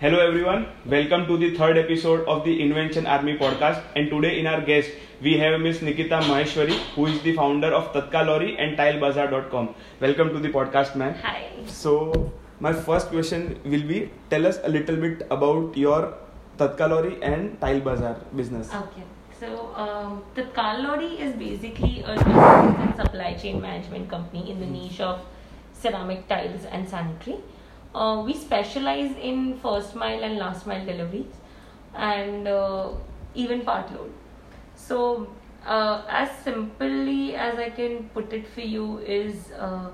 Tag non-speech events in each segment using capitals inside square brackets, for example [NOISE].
Hello everyone, welcome to the third episode of the Invention Army podcast. And today in our guest we have Miss Nikita Maheshwari, who is the founder of Tatkal Lorry and TileBazaar.com. Welcome to the podcast, ma'am. Hi. So my first question will be: Tell us a little bit about your Tatkal Lorry and Tile Bazaar business. Okay. So, um, Tatkal Lorry is basically a supply chain management company in the niche of ceramic tiles and sanitary. Uh, we specialize in first mile and last mile deliveries and uh, even part load. So, uh, as simply as I can put it for you is uh,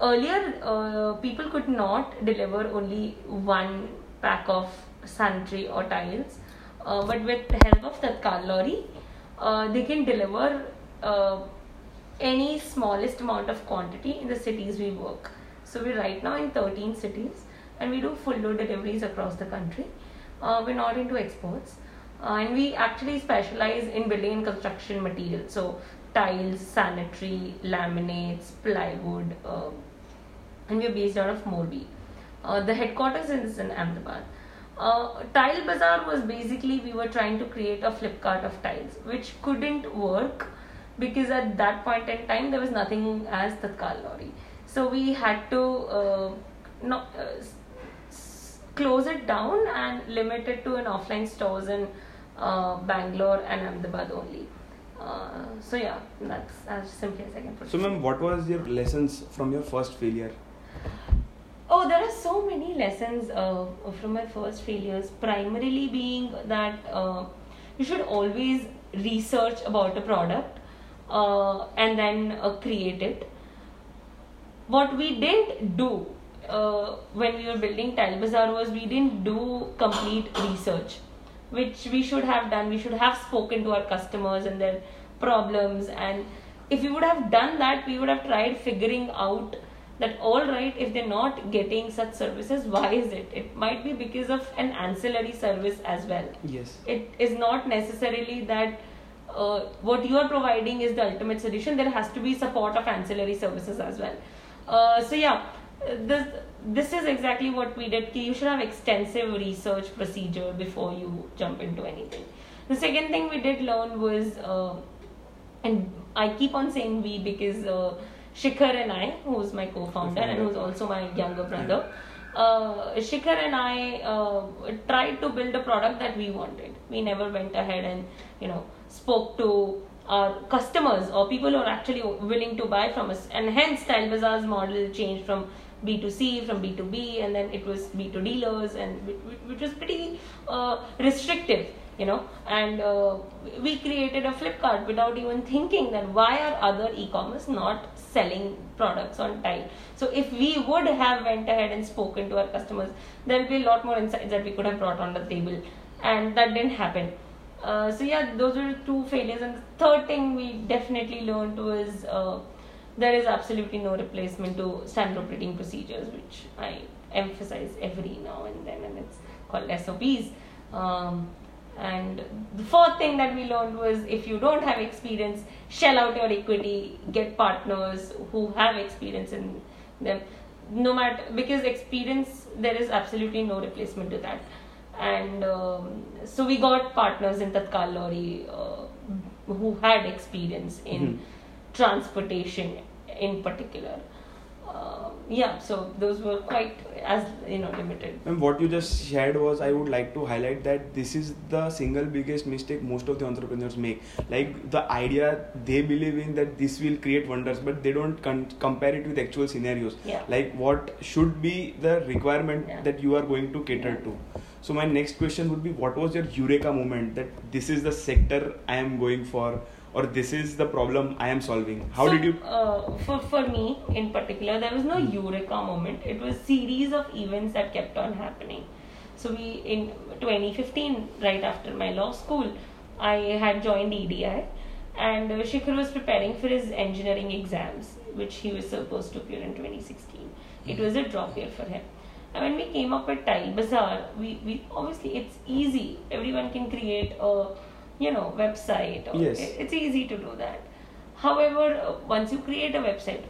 earlier uh, people could not deliver only one pack of sanitary or tiles uh, but with the help of Tatkal lorry they can deliver any smallest amount of quantity in the cities we work so we're right now in 13 cities and we do full load deliveries across the country uh, we're not into exports uh, and we actually specialize in building and construction materials so tiles sanitary laminates plywood uh, and we're based out of Morbi. Uh, the headquarters is in Ahmedabad. Uh, Tile Bazaar was basically we were trying to create a Flipkart of tiles, which couldn't work because at that point in time there was nothing as Tatkal Lorry. So we had to uh, not, uh, s- close it down and limit it to an offline stores in uh, Bangalore and Ahmedabad only. Uh, so yeah, that's as simply as I can put So, it. ma'am, what was your lessons from your first failure? Oh, there are so many lessons uh, from my first failures. Primarily being that uh, you should always research about a product uh, and then uh, create it. What we didn't do uh, when we were building Tile Bazaar was we didn't do complete research, which we should have done. We should have spoken to our customers and their problems. And if we would have done that, we would have tried figuring out that all right if they're not getting such services why is it it might be because of an ancillary service as well Yes. it is not necessarily that uh, what you are providing is the ultimate solution there has to be support of ancillary services as well uh, so yeah this this is exactly what we did you should have extensive research procedure before you jump into anything the second thing we did learn was uh, and I keep on saying we because uh, Shikhar and I, who's my co-founder and who's also my younger brother, uh, Shikhar and I uh, tried to build a product that we wanted. We never went ahead and you know spoke to our customers or people who are actually willing to buy from us, and hence Tile Bazaar's model changed from B2C, from B2B, and then it was B2 dealers, and which, was pretty uh, restrictive you know? And uh, we created a flipkart without even thinking that why are other e-commerce not selling products on tile so if we would have went ahead and spoken to our customers there will be a lot more insights that we could have brought on the table. And that didn't happen uh, so yeah those were two failures and the third thing we definitely learned was uh, there is absolutely no replacement to standard operating procedures which i emphasize every now and then and it's called sops um, and the fourth thing that we learned was if you don't have experience, shell out your equity, get partners who have experience in them. No matter because experience, there is absolutely no replacement to that. And um, so we got partners in Tatkal Lorry uh, who had experience in Mhm. transportation in particular. Uh, yeah, so those were quite as you know limited. And what you just shared was, I would like to highlight that this is the single biggest mistake most of the entrepreneurs make. Like the idea they believe in that this will create wonders, but they don't con- compare it with actual scenarios. Yeah. Like what should be the requirement Yeah. that you are going to cater Yeah. to. So my next question would be, what was your eureka moment that this is the sector I am going for, or this is the problem I am solving? How So, did you? Uh, for for me in particular, there was no eureka moment. It was series of events that kept on happening. So we in 2015, right after my law school, I had joined EDI, and uh, Shikhar was preparing for his engineering exams, which he was supposed to appear in 2016. It was a drop year for him. And when we came up with Tile Bazaar, we, we obviously it's easy. Everyone can create a you know website. Or Yes. It's easy to do that. However, uh, once you create a website,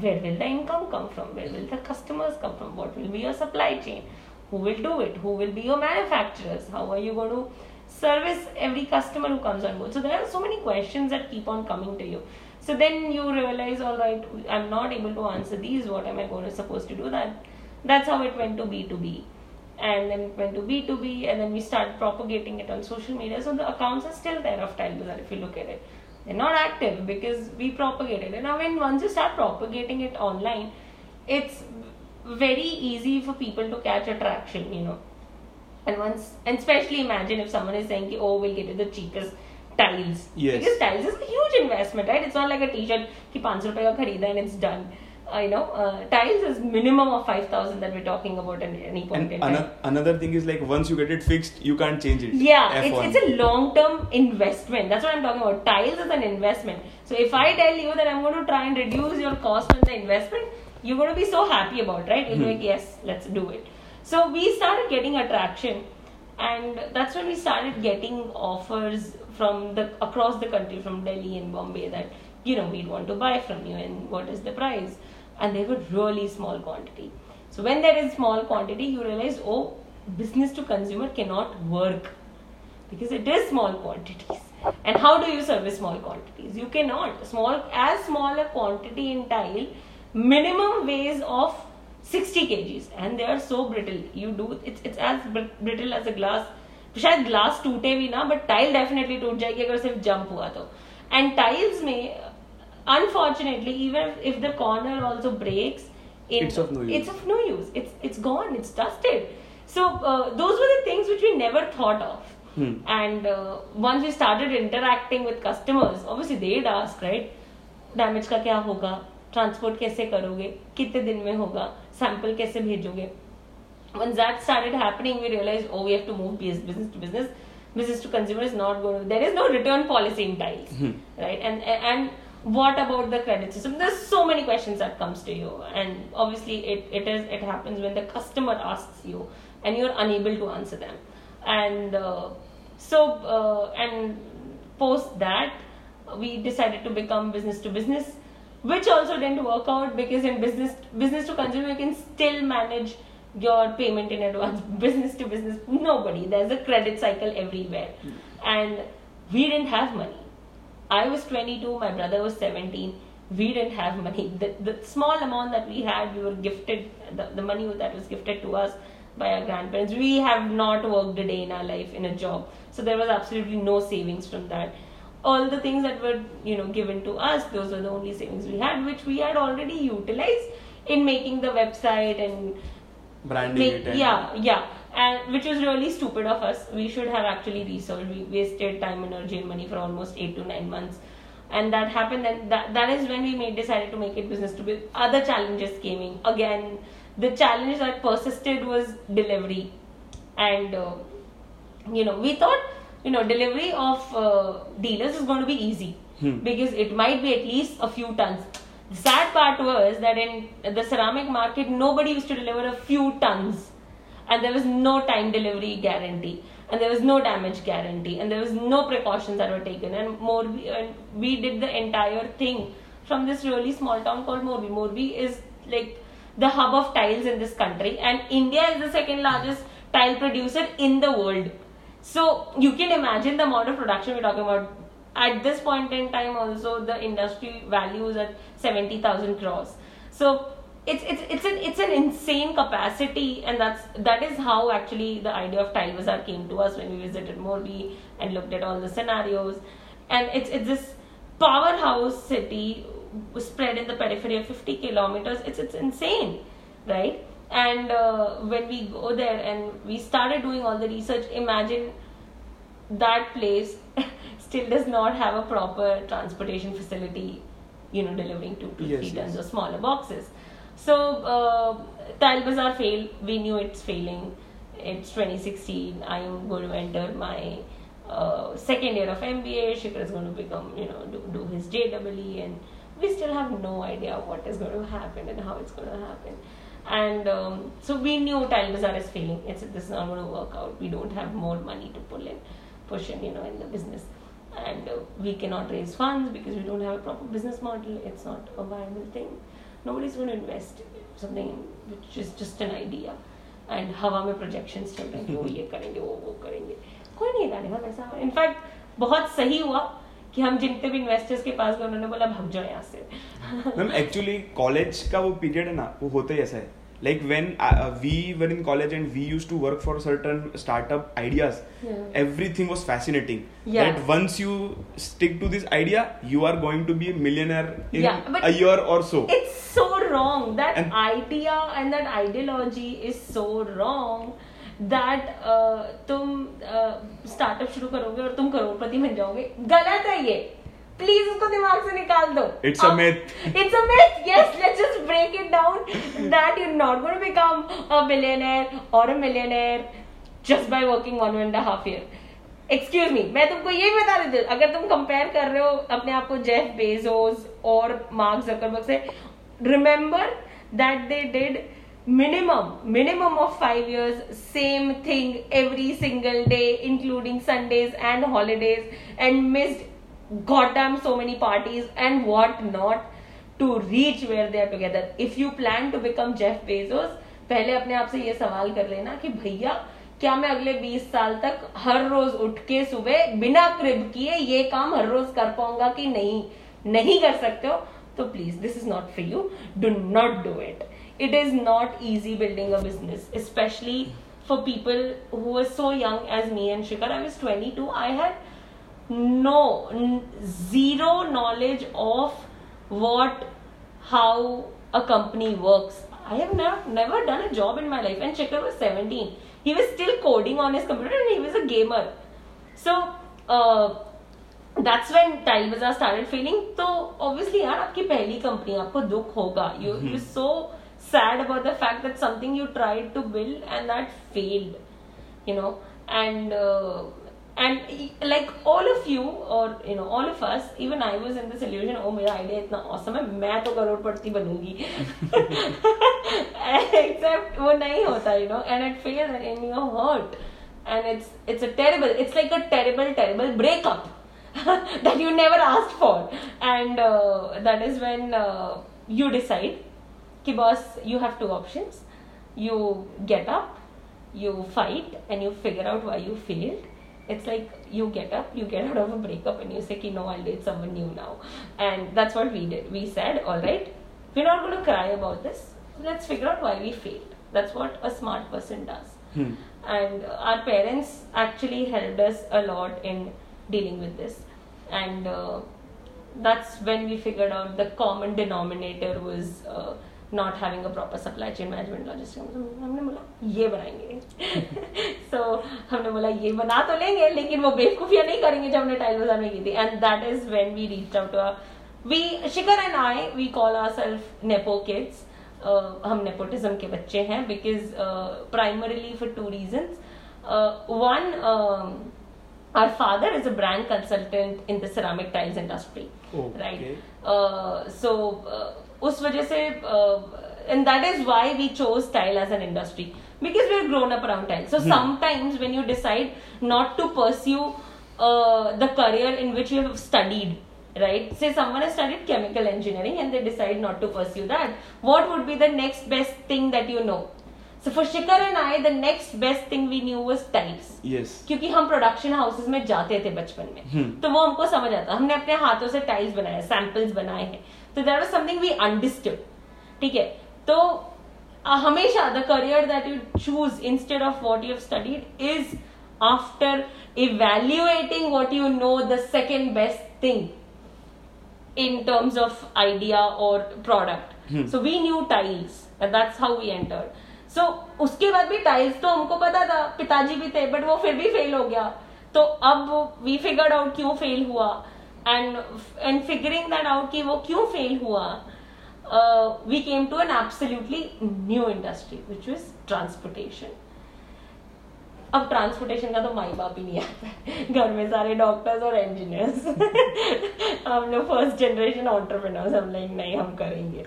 where will the income come from? Where will the customers come from? What will be your supply chain? who will do it who will be your manufacturers how are you going to service every customer who comes on board so there are so many questions that keep on coming to you so then you realize all right i'm not able to answer these what am i going to supposed to do that that's how it went to b2b and then it went to b2b and then we started propagating it on social media. So the accounts are still there of tile bazaar if you look at it. They're not active because we propagated it. Now when once you start propagating it online it's very easy for people to catch attraction you know. And once and especially imagine if someone is saying oh we'll get you the cheapest tiles. Yes. because tiles is a huge investment right? It's not like a t-shirt ki 500 rupees ka kharida and it's done you know uh, tiles is minimum of 5000 that we're talking about at any point And in time ano- another thing is like once you get it fixed, you can't change it. yeah, it's, it's a long term investment. That's what I'm talking about. Tiles is an investment. So if I tell you that I'm going to try and reduce your cost on the investment, you're going to be so happy about, it, right? You'll be like, yes, let's do it. So we started getting attraction, and that's when we started getting offers from the across the country, from Delhi and Bombay, that you know we'd want to buy from you, and what is the price? And they were really small quantity. So when there is small quantity, you realize, oh, business to consumer cannot work because it is small quantities. And how do you service small quantities? You cannot. Small as small a quantity in tile, minimum weighs of 60 kgs, and they are so brittle. You do it's it's as br- brittle as a glass. शायद glass टूटे भी ना but tile definitely टूट जाएगी अगर सिर्फ jump हुआ तो एंड टाइल्स में unfortunately even if the corner also breaks in, It's of no use. it's of no use it's it's gone it's dusted so uh, those were the things which we never thought of Hmm. and uh, once we started interacting with customers obviously they'd ask right damage का क्या होगा transport कैसे करोगे कितने दिन में होगा sample कैसे भेजोगे once that started happening we realized oh we have to move bus- business to business business to consumer is not going to there is no return policy in tiles right and and what about the credit system? There's so many questions that comes to you. And obviously it, it is it happens when the customer asks you and you're unable to answer them. And uh, so uh, and post that we decided to become business to business which also didn't work out because in business business to consumer you can still manage your payment in advance. [LAUGHS] Business to business nobody. There's a credit cycle everywhere. And we didn't have money I was 22, my brother was 17. We didn't have money. The, the small amount that we had, we were gifted, the, the money that was gifted to us by our grandparents. We have not worked a day in our life in a job. So there was absolutely no savings from that. All the things that were, you know, given to us, those were the only savings we had, which we had already utilized in making the website and Branding make, it. And yeah yeah and which was really stupid of us. We should have actually researched we wasted time energy and money for almost 8 to 9 months. And that happened and that, that is when we made decided to make it business to business. Other challenges came in. Again the challenge that persisted was delivery. And uh, you know we thought you know delivery of uh, dealers is going to be easy. Hmm. because it might be at least a few tons. The sad part was that in the ceramic market nobody used to deliver a few tons and there was no time delivery guarantee and there was no damage guarantee and there was no precautions that were taken and Morbi and we did the entire thing from this really small town called Morbi. Morbi is like the hub of tiles in this country and India is the second largest tile producer in the world. So you can imagine the amount of production we're talking about. At this point in time, also the industry values at seventy thousand crores. So it's it's it's an it's an insane capacity, and that's that is how actually the idea of Tile Bazaar came to us when we visited Morbi and looked at all the scenarios. And it's it's this powerhouse city spread in the periphery of 50 kilometers. It's it's insane, right? And uh, when we go there and we started doing all the research, imagine that place [LAUGHS] still does not have a proper transportation facility, you know, delivering two to Yes, three tons yes. of smaller boxes. So, uh, Tile Bazaar failed. We knew it's failing. It's 2016. I'm going to enter my uh, second year of MBA. Shikhar is going to become, you know, do, do his JEE, and we still have no idea what is going to happen and how it's going to happen. And um, so we knew Tile Bazaar is failing. It's this is not going to work out. We don't have more money to pull in, push in, you know, in the business, and uh, we cannot raise funds because we don't have a proper business model. It's not a viable thing. Nobody's going to invest something which is just an idea. And हवा में projection चल रहे हैं वो ये करेंगे, वो वो करेंगे। कोई नहीं डालेगा पैसा इनफैक्ट बहुत सही हुआ कि हम जितने भी इन्वेस्टर्स के पास गए, उन्होंने बोला भाग जाओ यहाँ से. मैम एक्चुअली कॉलेज का वो पीरियड है ना, वो होता ही ऐसा है। Like when uh, we were in college and we used to work for certain startup ideas Yeah. everything was fascinating Yeah. that once you stick to this idea you are going to be a millionaire in Yeah, a year or so it's so wrong that And- idea and that ideology is so wrong that uh, तुम startup शुरू करोगे और तुम करोड़पति बन जाओगे गलत है ये प्लीज़ उसको दिमाग से निकाल दो। It's it's a myth yes let's just break it down that you not going to become a millionaire और a millionaire just by working one and half year excuse me मैं तुमको ये बता देती हूँ अगर तुम कंपेयर कर रहे हो अपने आप को जेफ बेजोस और मार्क जकरबर्ग से remember that they did minimum minimum of five years same thing every single day including Sundays and holidays and missed goddamn so many parties and what not to reach where they are together if you plan to become jeff bezos पहले अपने आप से ये सवाल कर लेना कि भैया क्या मैं अगले 20 साल तक हर रोज उठ के सुबह बिना क्रिब किए ये काम हर रोज कर पाऊँगा कि नहीं नहीं कर सकते हो तो please this is not for you do not do it it is not easy building a business especially for people who are so young as me and shikar i was 22 i had no zero knowledge of what how a company works i have never never done a job in my life and Shikhar was 17 he was still coding on his computer and he was a gamer so uh, that's when Tile Bazaar started failing. So obviously, yaar, aapki pehli company, aapko dukh hoga. You mm-hmm. you're so sad about the fact that something you tried to build and that failed, you know. And uh, and like all of you और you know all of us even I was in this illusion ओ मेरा idea इतना awesome है मैं तो करोड़पति बनूंगी accept वो नहीं होता you know and it fails and you hurt and it's it's a terrible it's like a terrible terrible breakup [LAUGHS] that you never asked for and uh, that is when uh, you decide ki boss you have two options you get up you fight and you figure out why you failed it's like you get up you get out of a breakup and you say ki no i'll date someone new now. And that's what we did. We said all right we're not going to cry about this. Let's figure out why we failed. That's what a smart person does. Hmm. and our parents actually helped us a lot in dealing with this. And uh, that's when we figured out the common denominator was uh, not having a proper supply chain management logistic हमने बोला ये बनाएँगे। सो [LAUGHS] so, हमने बोला ये बना तो लेंगे लेकिन वो बेवकूफिया नहीं करेंगे जो हमने टाइल बाज़ार की थी. And that is when we reach out we Shikhar and I we call our self nepo kids हम नेपोटिज्म के बच्चे हैं because primarily for two reason one our father is a brand consultant in the ceramic tiles industry right so उस वजह से uh, and that is why we chose tile as an industry because we're grown up around tile so sometimes when you decide not to pursue uh, the career in which you have studied right say someone has studied chemical engineering and they decide not to pursue that what would be the next best thing that you know so for Shikar and I the next best thing we knew was tiles yes क्योंकि हम production houses में जाते थे बचपन में तो वो हमको समझ आता हमने अपने हाथों से टाइल्स बनाए सैंपल्स बनाए हैं तो there was something we understood ठीक है? तो uh, हमेशा the career that you choose instead of what you have studied is after evaluating what you know the second best thing in terms of idea or product. So we knew tiles and that's how we entered. So उसके बाद भी tiles तो हमको पता था पिताजी भी थे बट वो फिर भी फेल हो गया तो अब वी फिगर्ड आउट क्यों फेल हुआ? And and figuring that out कि वो क्यों फेल हुआ we came to an absolutely new industry which is transportation अब ट्रांसपोर्टेशन का तो माई बाप ही नहीं आता घर में सारे डॉक्टर्स और इंजीनियर्स [LAUGHS] हम लोग फ़र्स्ट जनरेशन ऑन्टरप्रेनर्स हम लाइक नहीं, हम करेंगे।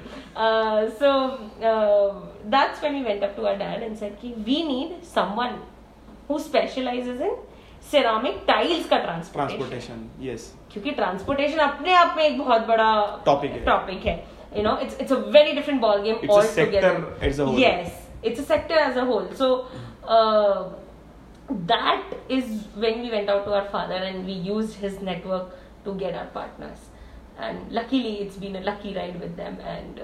So that's when we went up to our dad and said कि we need someone who specializes in ceramic tiles का ट्रांसपोर्टेशन यस क्योंकि ट्रांसपोर्टेशन अपने आप में एक बहुत बड़ा टॉपिक है। टॉपिक है। You know it's it's a very different ball game altogether yes it's a sector as a whole so that is when we went out to our father and we used his network to get our partners and luckily it's been a lucky ride with them and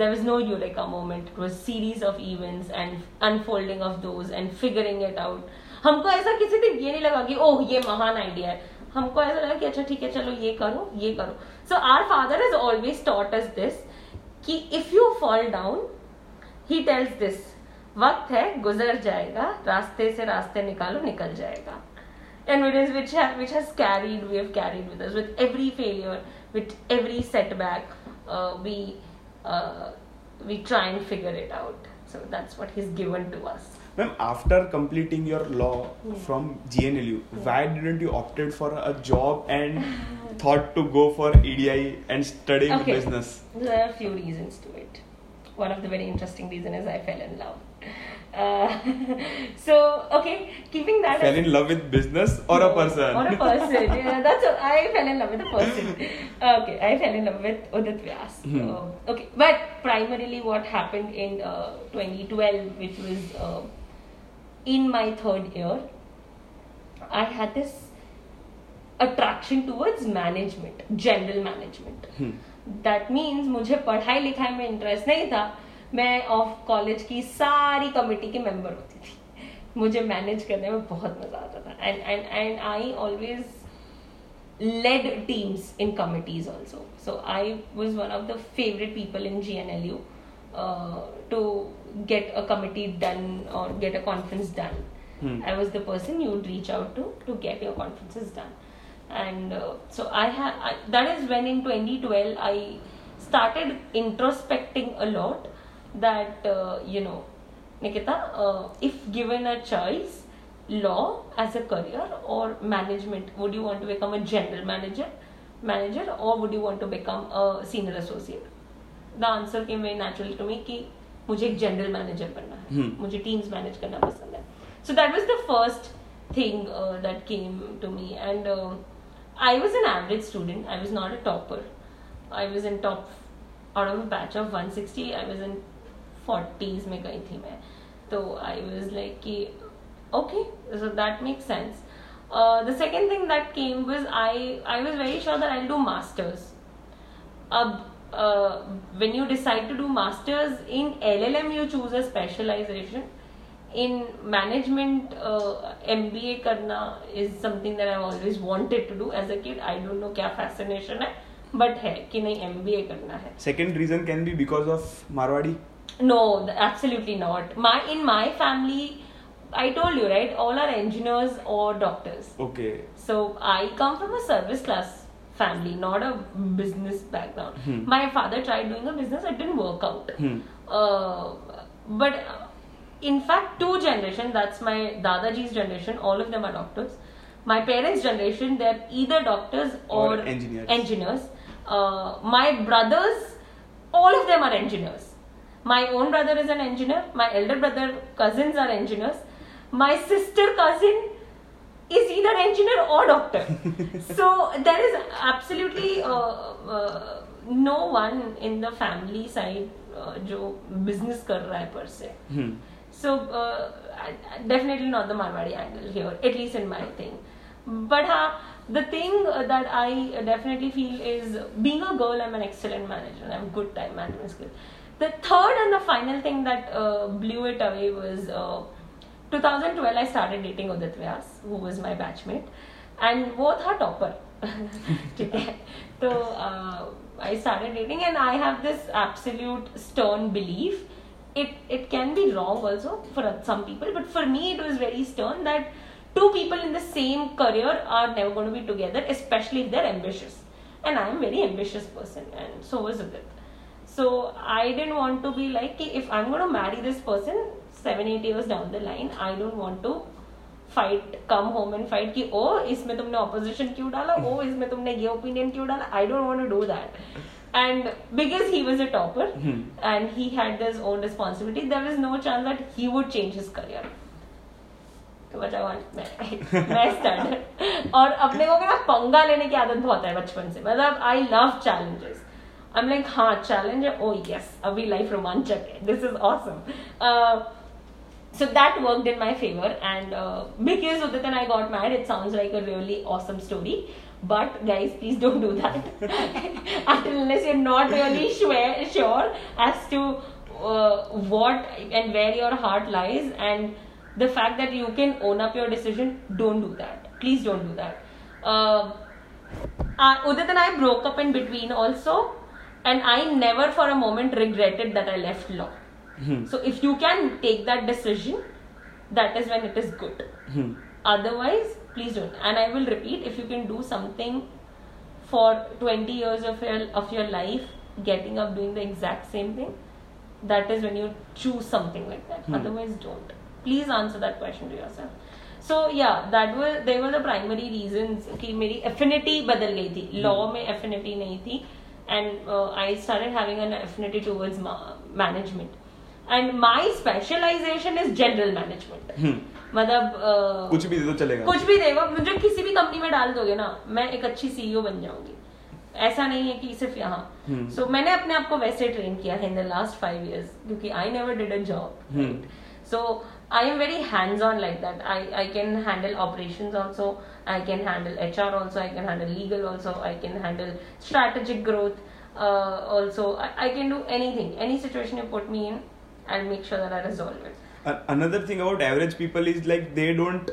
there was no eureka moment. It was series of events and unfolding of those and figuring it out. हमको ऐसा किसी दिन ये नहीं लगा कि, ओह, ये महान आइडिया है. हमको ऐसा लगा कि अच्छा ठीक है, चलो, ये करो ये करो. So our father is always taught is this कि if you fall down he tells this वक्त है, गुजर जाएगा, रास्ते से रास्ते निकालो, निकल जाएगा. And which has carried we have carried with with every failure with every setback we we try and figure it out so that's what he's given to us Ma'am, after completing your law Yeah. from GNLU, why didn't you opted for a job and [LAUGHS] thought to go for EDI and studying Okay. business? There are a few reasons to it. One of the very interesting reasons is I fell in love. [LAUGHS] Uh, [LAUGHS] so okay, keeping that Fell as- in love with business or a person? Or a person. yeah, that's what, I fell in love with a person. Okay, I fell in love with Udit Vyas. Hmm. Uh, okay, but primarily what happened in uh, 2012, which was uh, in my third year, I had this attraction towards management, general management. Hmm. That means मुझे पढ़ाई लिखाई में interest नहीं था मैं of college की सारी committee की मेंबर होती थी मुझे मैनेज करने में बहुत मज़ा आता था and and and I always led teams in committees also so i was one of the favorite people in gnlu uh, to get a committee done or get a conference done. Hmm. i was the person you would reach out to to get your conferences done. And uh, so i had I, that is when in 2012 i started introspecting a lot that uh, you know nikita uh, if given a choice law as a career or management would you want to become a general manager manager or would you want to become a senior associate? The answer came very naturally to me मुझे एक general manager बनना है। Hmm. मुझे teams manage करना पसंद है। So that was the first thing that came to me and I was an average student I was not a topper I was in top out of batch of 160 I was in 40s में गई थी मैं तो I was like कि so that makes sense. Uh, the second thing that came was i i was very sure that i'll do masters. Uh, uh, when you decide to do masters in llm you choose a specialization in management uh, mba karna is something that i've always wanted to do as a kid i don't know kya fascination hai but है कि नहीं MBA करना है Second reason can be because of Marwadi. no, th- absolutely not. My in my family, I told you right, all are engineers or doctors. Okay. So I come from a service class family, not a business background. Hmm. My father tried doing a business, it didn't work out. Hmm. Uh, but uh, in fact, two generation, that's my Dadaji's generation, all of them are doctors. My parents' generation, they're either doctors or, Or engineers. engineers. Uh, my brothers, all of them are engineers. My own brother is an engineer. My elder brother, cousins are engineers. My sister cousin is either engineer or doctor. so there is absolutely uh, uh, no one in the family side uh, जो business कर रहा है per se. Hmm. So uh, definitely not the Marwadi angle here, at least in my thing. But ha, the thing uh, that I definitely feel is being a girl, I'm an excellent manager. I have good time management skills. The third and the final thing that uh, blew it away was uh, 2012. I started dating Udit Vyas, who was my batchmate, and वो था topper. ठीक है तो आई started dating and I have this absolute stern belief it it can be wrong also for some people but for me it was very stern that two people in the same career are never going to be together especially if they're ambitious and i'm a very ambitious person and so was it so i didn't want to be like "Ki, if i'm going to marry this person seven eight years down the line I don't want to fight come home and fight की ओ इसमें तुमने opposition क्यों डाला? ओ [LAUGHS] इसमें तुमने ये opinion क्यों डाला? I don't want to do that and because he was a topper and he had this own responsibility there was no chance that he would change his career और अपने को ना पंगा लेने की आदत बहुत है बचपन से। मतलब I love challenges I am like हाँ चैलेंज है. ओ यस अभी लाइफ रोमांचक है. This is awesome so that worked in my favor and uh, because Udit and I got married it sounds like a really awesome story. But guys please don't do that. [LAUGHS] Unless you're not really sure, sure as to uh, what and where your heart lies and the fact that you can own up your decision don't do that. Please don't do that. Uh, uh, I broke up in between also and I never for a moment regretted that I left law Hmm. so if you can take that decision, that is when it is good. Hmm. Otherwise, please don't. And I will repeat, if you can do something for 20 years of your of your life, getting up doing the exact same thing, that is when you choose something like that. Hmm. Otherwise, don't. Please answer that question to yourself. So yeah, that was they were the primary reasons कि मेरी affinity बदल गई थी. Law में affinity नहीं थी, and uh, I started having an affinity towards and my specialization is general management मतलब uh, कुछ भी दे दो चलेगा। कुछ भी देगा मुझे किसी भी कंपनी में डाल दोगे ना मैं एक अच्छी सीईओ बन जाऊँगी। ऐसा नहीं है कि सिर्फ़ यहाँ। सो hmm. so, मैंने अपने आप को वैसे ट्रेन किया है in the last five years क्योंकि I never did a job so I am very hands on like that I I can handle operations also I can handle HR also I can handle legal also I can handle strategic growth also I can do anything any situation you put me in put me in i'll make sure that i resolve it A- another thing about average people is like they don't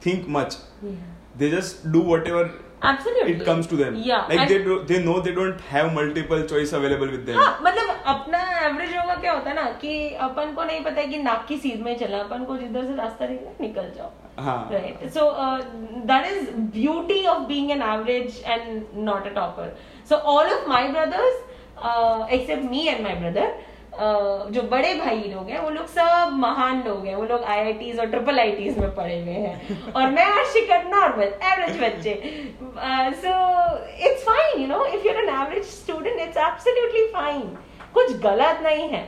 think much yeah they just do whatever absolutely it comes to them yeah like and- they do, they know they don't have multiple choice available with them हाँ मतलब अपना average होगा क्या होता है ना कि अपन को नहीं पता है कि नाक की सीध में चला अपन को जिधर से रास्ता निकला निकल जाओ हाँ right so uh, that is beauty of being an average and not a topper so all of my brothers uh, except me जो बड़े भाई लोग हैं वो लोग सब महान लोग हैं। वो लोग आई और ट्रिपल आई में पढ़े हुए हैं। और मैं आशिका नॉर्मल एवरेज बच्चे। So it's fine you know if you're an average student it's absolutely fine कुछ गलत नहीं है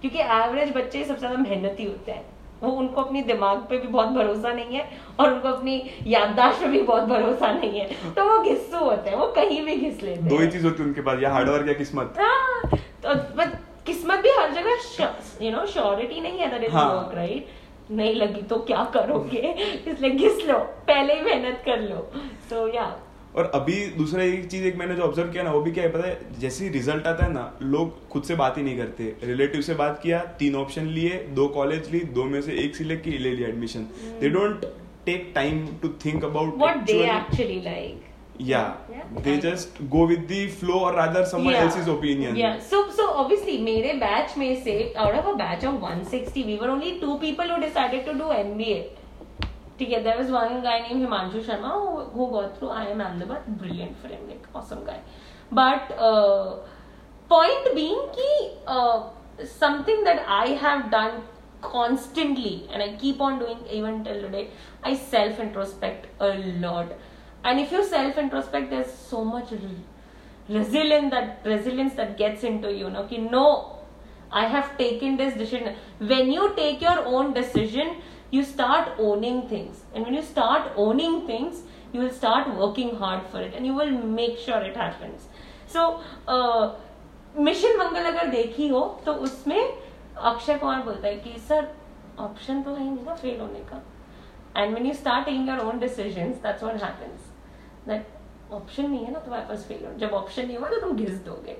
क्योंकि एवरेज बच्चे सबसे ज़्यादा मेहनती होते हैं। वो उनको अपनी दिमाग पे भी बहुत भरोसा नहीं है और उनको अपनी याददाश्त पे भी बहुत भरोसा नहीं है। तो वो घिस्सू होते हैं वो कहीं भी घिस लेते दो ही चीज़ होती है उनके पास या हार्डवर्क या किस्मत। हाँ, तो बट किस्मत भी हर जगह यू नो श्योरिटी नहीं है दैट इट। वर्क राइट नहीं लगी तो क्या करोगे? इसलिए घिस लो पहले ही मेहनत कर लो। सो so, या yeah. और अभी दूसरा एक चीज़ एक मैंने जो ऑब्ज़र्व किया ना वो भी क्या है पता है? जैसे ही रिज़ल्ट आता है ना लोग खुद से बात ही नहीं करते। रिलेटिव से बात किया तीन ऑप्शन लिए दो कॉलेज ली दो में से एक सिलेक्ट की ले लिया admission they don't take time to think about what they actually like yeah Yeah. they just go with the flow or rather someone Yeah. else's opinion Yeah. So so obviously मेरे batch में से out of a batch of 160 we were only two people who decided to do MBA. ठीक there was one guy named Himanshu Sharma who, who got through IIM Ahmedabad brilliant for him like awesome guy but uh, point being कि uh, something that I have done constantly and I keep on doing even till today I self introspect a lot and if you self introspect there's so much re- resilience that resilience that gets into you know कि no I have taken this decision when you take your own decision you start owning things and when you start owning things you will start working hard for it and you will make sure it happens so uh, Mission Mangal अगर देखी हो तो उसमें अक्षय कुमार बोलता है कि sir option तो है नहीं ना फेल होने का and when you start taking your own decisions that's what happens that option नहीं है ना तुम्हारे पास फेल जब ऑप्शन नहीं होगा तो तुम घिस दोगे।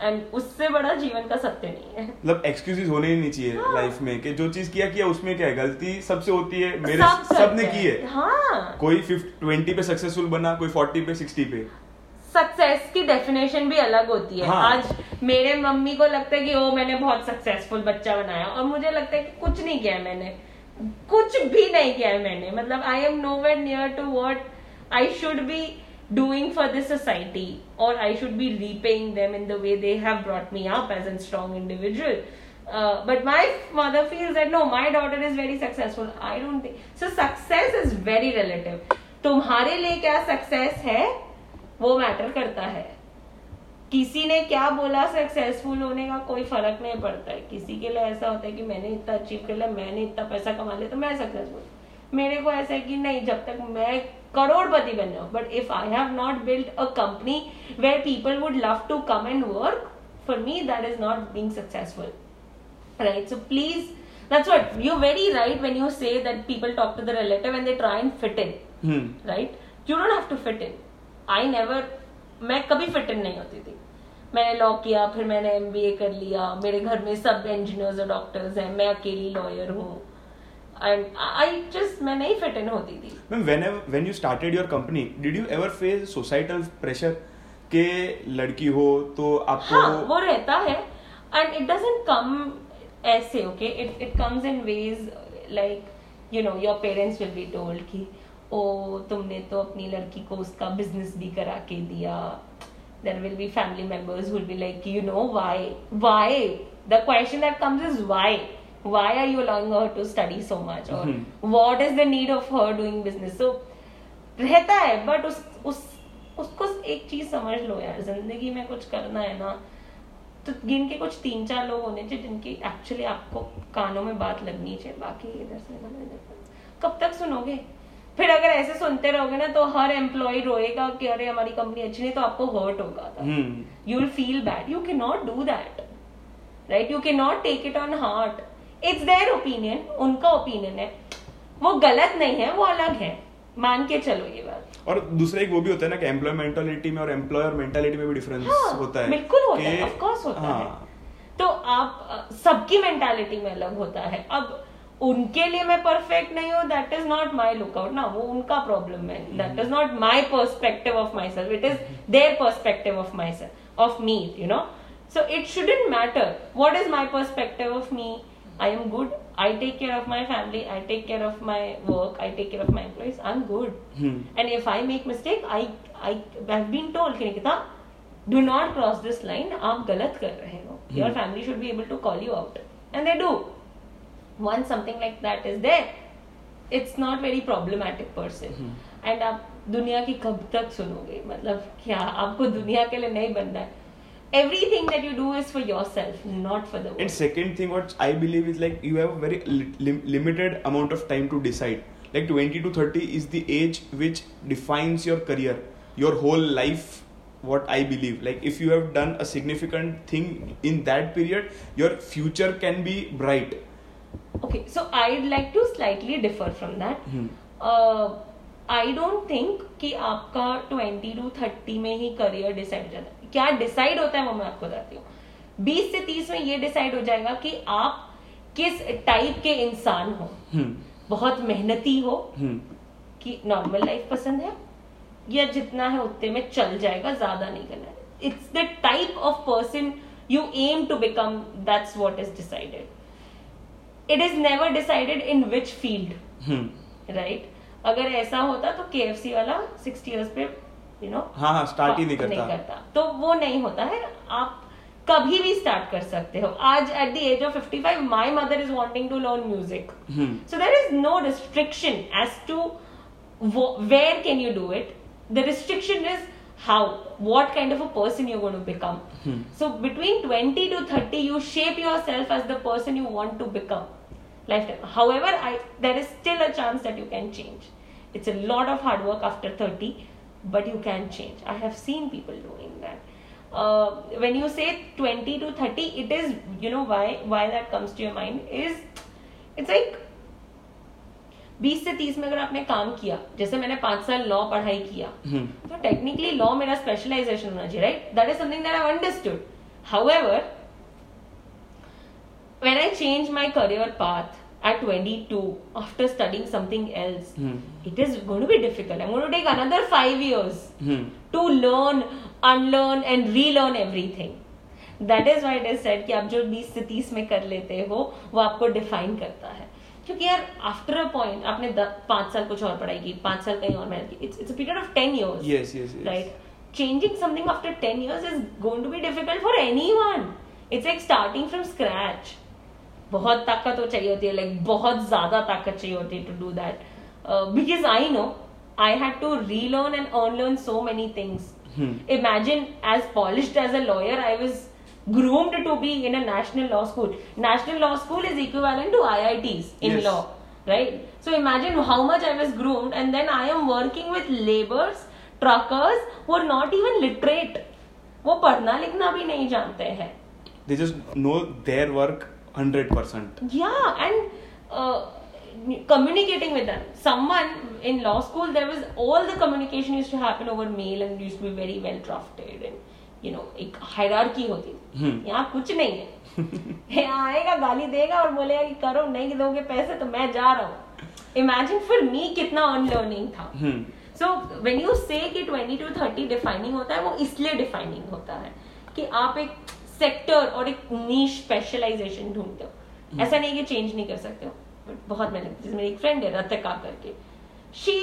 एंड उससे बड़ा जीवन का सत्य नहीं है। मतलब एक्सक्यूजेस होने ही नहीं चाहिए हाँ। लाइफ में कि जो चीज़ किया किया उसमें क्या है? गलती सबसे होती है मेरे सब सबने करते की है। हाँ। कोई ट्वेंटी पे सक्सेसफुल बना कोई फोर्टी पे सिक्सटी पे। सक्सेस की डेफिनेशन भी अलग होती है। हाँ। आज मेरे मम्मी को लगता है कि ओ मैंने बहुत सक्सेसफुल बच्चा बनाया। और मुझे लगता है कि कुछ नहीं किया है मैंने। कुछ भी नहीं किया है मैंने। मतलब I am nowhere near to what I should be doing for this society or I should be repaying them in the way they have brought me up as a strong individual. Uh, but my mother feels that no, my daughter is very successful. I don't think so. Success is very relative. तुम्हारे लिए क्या success है वो matter करता है किसी ने क्या बोला सक्सेसफुल होने का कोई फ़र्क नहीं पड़ता है किसी के लिए ऐसा होता है कि मैंने इतना अचीव कर लिया मैंने इतना पैसा कमा लिया तो मैं सक्सेसफुल मेरे को ऐसा है कि नहीं जब तक मैं करोड़पति बन जाओ। But if I have not build a company where people would love to come and work for me that is not being successful right so please that's what you very right when you say that people talk to the relative and they try and fit in right you don't have to fit in I never मैं कभी fit in नहीं होती थी। मैंने law किया फिर मैंने MBA कर लिया। मेरे घर में सब इंजीनियर्स और डॉक्टर्स हैं। मैं अकेली लॉयर हूँ। and I just मैं नहीं fit in होती थी ma'am when when you started your company did you ever face societal pressure के लड़की हो तो आपको हाँ, वो रहता है and it doesn't come ऐसे okay it it comes in ways like you know your parents will be told कि ओ तुमने तो अपनी लड़की को उसका बिज़नेस भी करा के दिया there will be family members who will be like you know why why the question that comes is why are you allowing her to study so much or mm-hmm. what is the need of her doing business so रहता है but उस उस उसको एक चीज़ समझ लो यार ज़िंदगी में कुछ करना है ना तो गिन के कुछ तीन चार लोग होने चाहिए जिनकी एक्चुअली आपको कानों में बात लगनी चाहिए बाकी इधर से। कब तक सुनोगे फिर अगर ऐसे सुनते रहोगे ना तो हर एम्प्लॉय रोएगा कि अरे हमारी कंपनी अच्छी नहीं तो आपको हर्ट होगा हम्म feel bad you bad. Not do that right you You not take it on heart. It's their opinion. उनका opinion है। वो गलत नहीं है वो अलग है। मान के चलो ये बात। और दूसरा एक वो भी होता है ना कि एम्प्लॉय मेंटालिटी में और एम्प्लॉयर मेंटालिटी में भी डिफरेंस हाँ, होता है बिल्कुल होता है ऑफ़ कोर्स होता हाँ, है। तो आप सबकी मेंटालिटी में अलग होता है। अब उनके लिए मैं परफेक्ट नहीं हूँ that is not my lookout ना वो उनका प्रॉब्लम है। That is not my perspective of my self it is their perspective of my self of me you know so it shouldn't matter what is my perspective of me I am good. I take care of my family. I take care of my work. I take care of my employees. I'm good. Hmm And if I make mistake, I I have been told कि Nikita do not cross this line. आप गलत कर रहे हो. Your Hmm. family should be able to call you out, and they do. Once something like that is there, it's not very problematic per se. Hmm. And आप दुनिया की कब तक सुनोगे मतलब क्या आपको दुनिया के लिए नहीं बनना है everything that you do is for yourself not for the world And second thing, what I believe is like you have a very li- lim- limited amount of time to decide. Like 20 to 30 is the age which defines your career, your whole life. What I believe, like if you have done a significant thing in that period, your future can be bright. Okay, so I'd like to slightly differ from that. Hmm. Uh, I don't think कि आपका 20 to 30 में ही career decide हो जाता है क्या decide होता है वो मैं आपको बताती हूँ। 20 से 30 में ये डिसाइड हो जाएगा कि आप किस टाइप के इंसान हो। Hmm. बहुत मेहनती हो। Hmm. कि नॉर्मल लाइफ पसंद है। या जितना है उतने में चल जाएगा ज़्यादा नहीं करना है। It's the type of person you aim to become that's what is decided it is never decided in which field. Right अगर ऐसा होता तो के वाला सिक्सटी ईयर्स पे आप कभी भी स्टार्ट कर सकते हो। आज at the age of 55 my mother is wanting to learn music so there is no restriction as to where can you do it the restriction is how what kind of a person you gonna become so between twenty to thirty you shape your self as the person you want to become life time however I there is still a chance that you can change it's a lot of hard work after thirty but you can change. I have seen people doing that. Uh, when you say 20 to 30, it is you know why why that comes to your mind is it's like 20 से 30 में अगर आपने काम किया जैसे मैंने पांच साल लॉ पढ़ाई किया Hmm. तो टेक्निकली लॉ मेरा स्पेशलाइजेशन होना चाहिए right that is something that I understood however when I changed my career path at 22 after studying something else, Hmm. it is going to be difficult. I'm going to take another five years Hmm. to learn, unlearn, and relearn everything. That is what is said कि आप जो 20 से 30 में कर लेते हो वो आपको डिफाइन करता है क्योंकि यार आफ्टर अ पॉइंट आपने पाँच साल कुछ और पढ़ाई की पाँच साल कहीं और मेहनत की it's it's a period of 10 years Yes, yes, yes. right changing something after 10 years is going to be difficult for anyone it's like starting from scratch बहुत ताकत हो चाहिए होती है लाइक बहुत ज़्यादा ताकत चाहिए होती है to do that because I know I had to relearn and unlearn so many things Hmm. imagine as polished as a lawyer i was groomed to be in a national law school national law school is equivalent to iits in Yes. law right so imagine how much i was groomed and then i am working with laborers truckers who are not even literate वो पढ़ना लिखना भी नहीं जानते हैं they just know their work 100% yeah and uh, communicating with them someone in law school there was all the communication used to happen over mail and used to be very well drafted and you know एक hierarchy होती थी हम्म। यहाँ कुछ नहीं है आएगा गाली देगा और बोलेगा कि करो नहीं दोगे पैसे तो मैं जा रहा हूँ इमेजिन फॉर मी कितना अनलर्निंग था Hmm. सो वेन यू से कि 20 टू 30 डिफाइनिंग होता है वो इसलिए डिफाइनिंग होता है कि आप एक सेक्टर और एक नीश स्पेशलाइजेशन ढूंढते हो ऐसा नहीं कि चेंज नहीं कर सकते हो बट बहुत मेहनत जैसे मेरी एक फ्रेंड है रतिका करके she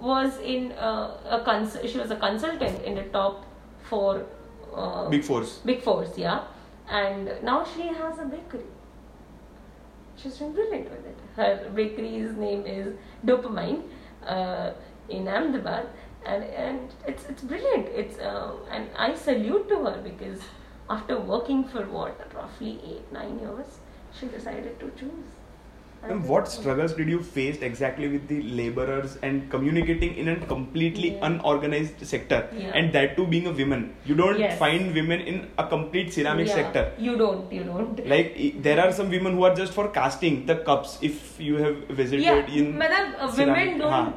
was in uh, a cons- she was a consultant in the top four uh, big force big fours yeah and now she has a bakery she's doing brilliant with it her bakery's name is dopamine uh, in ahmedabad and and it's it's brilliant. It's uh, and i salute to her because after working for what roughly eight nine years she decided to choose And what struggles did you face exactly with the laborers and communicating in a completely Yeah. unorganized sector? Yeah. and that too being a woman. You don't Yes. find women in a complete ceramic Yeah, sector. You don't you don't. Like there are some women who are just for casting the cups if you have visited yeah in madam uh, women don't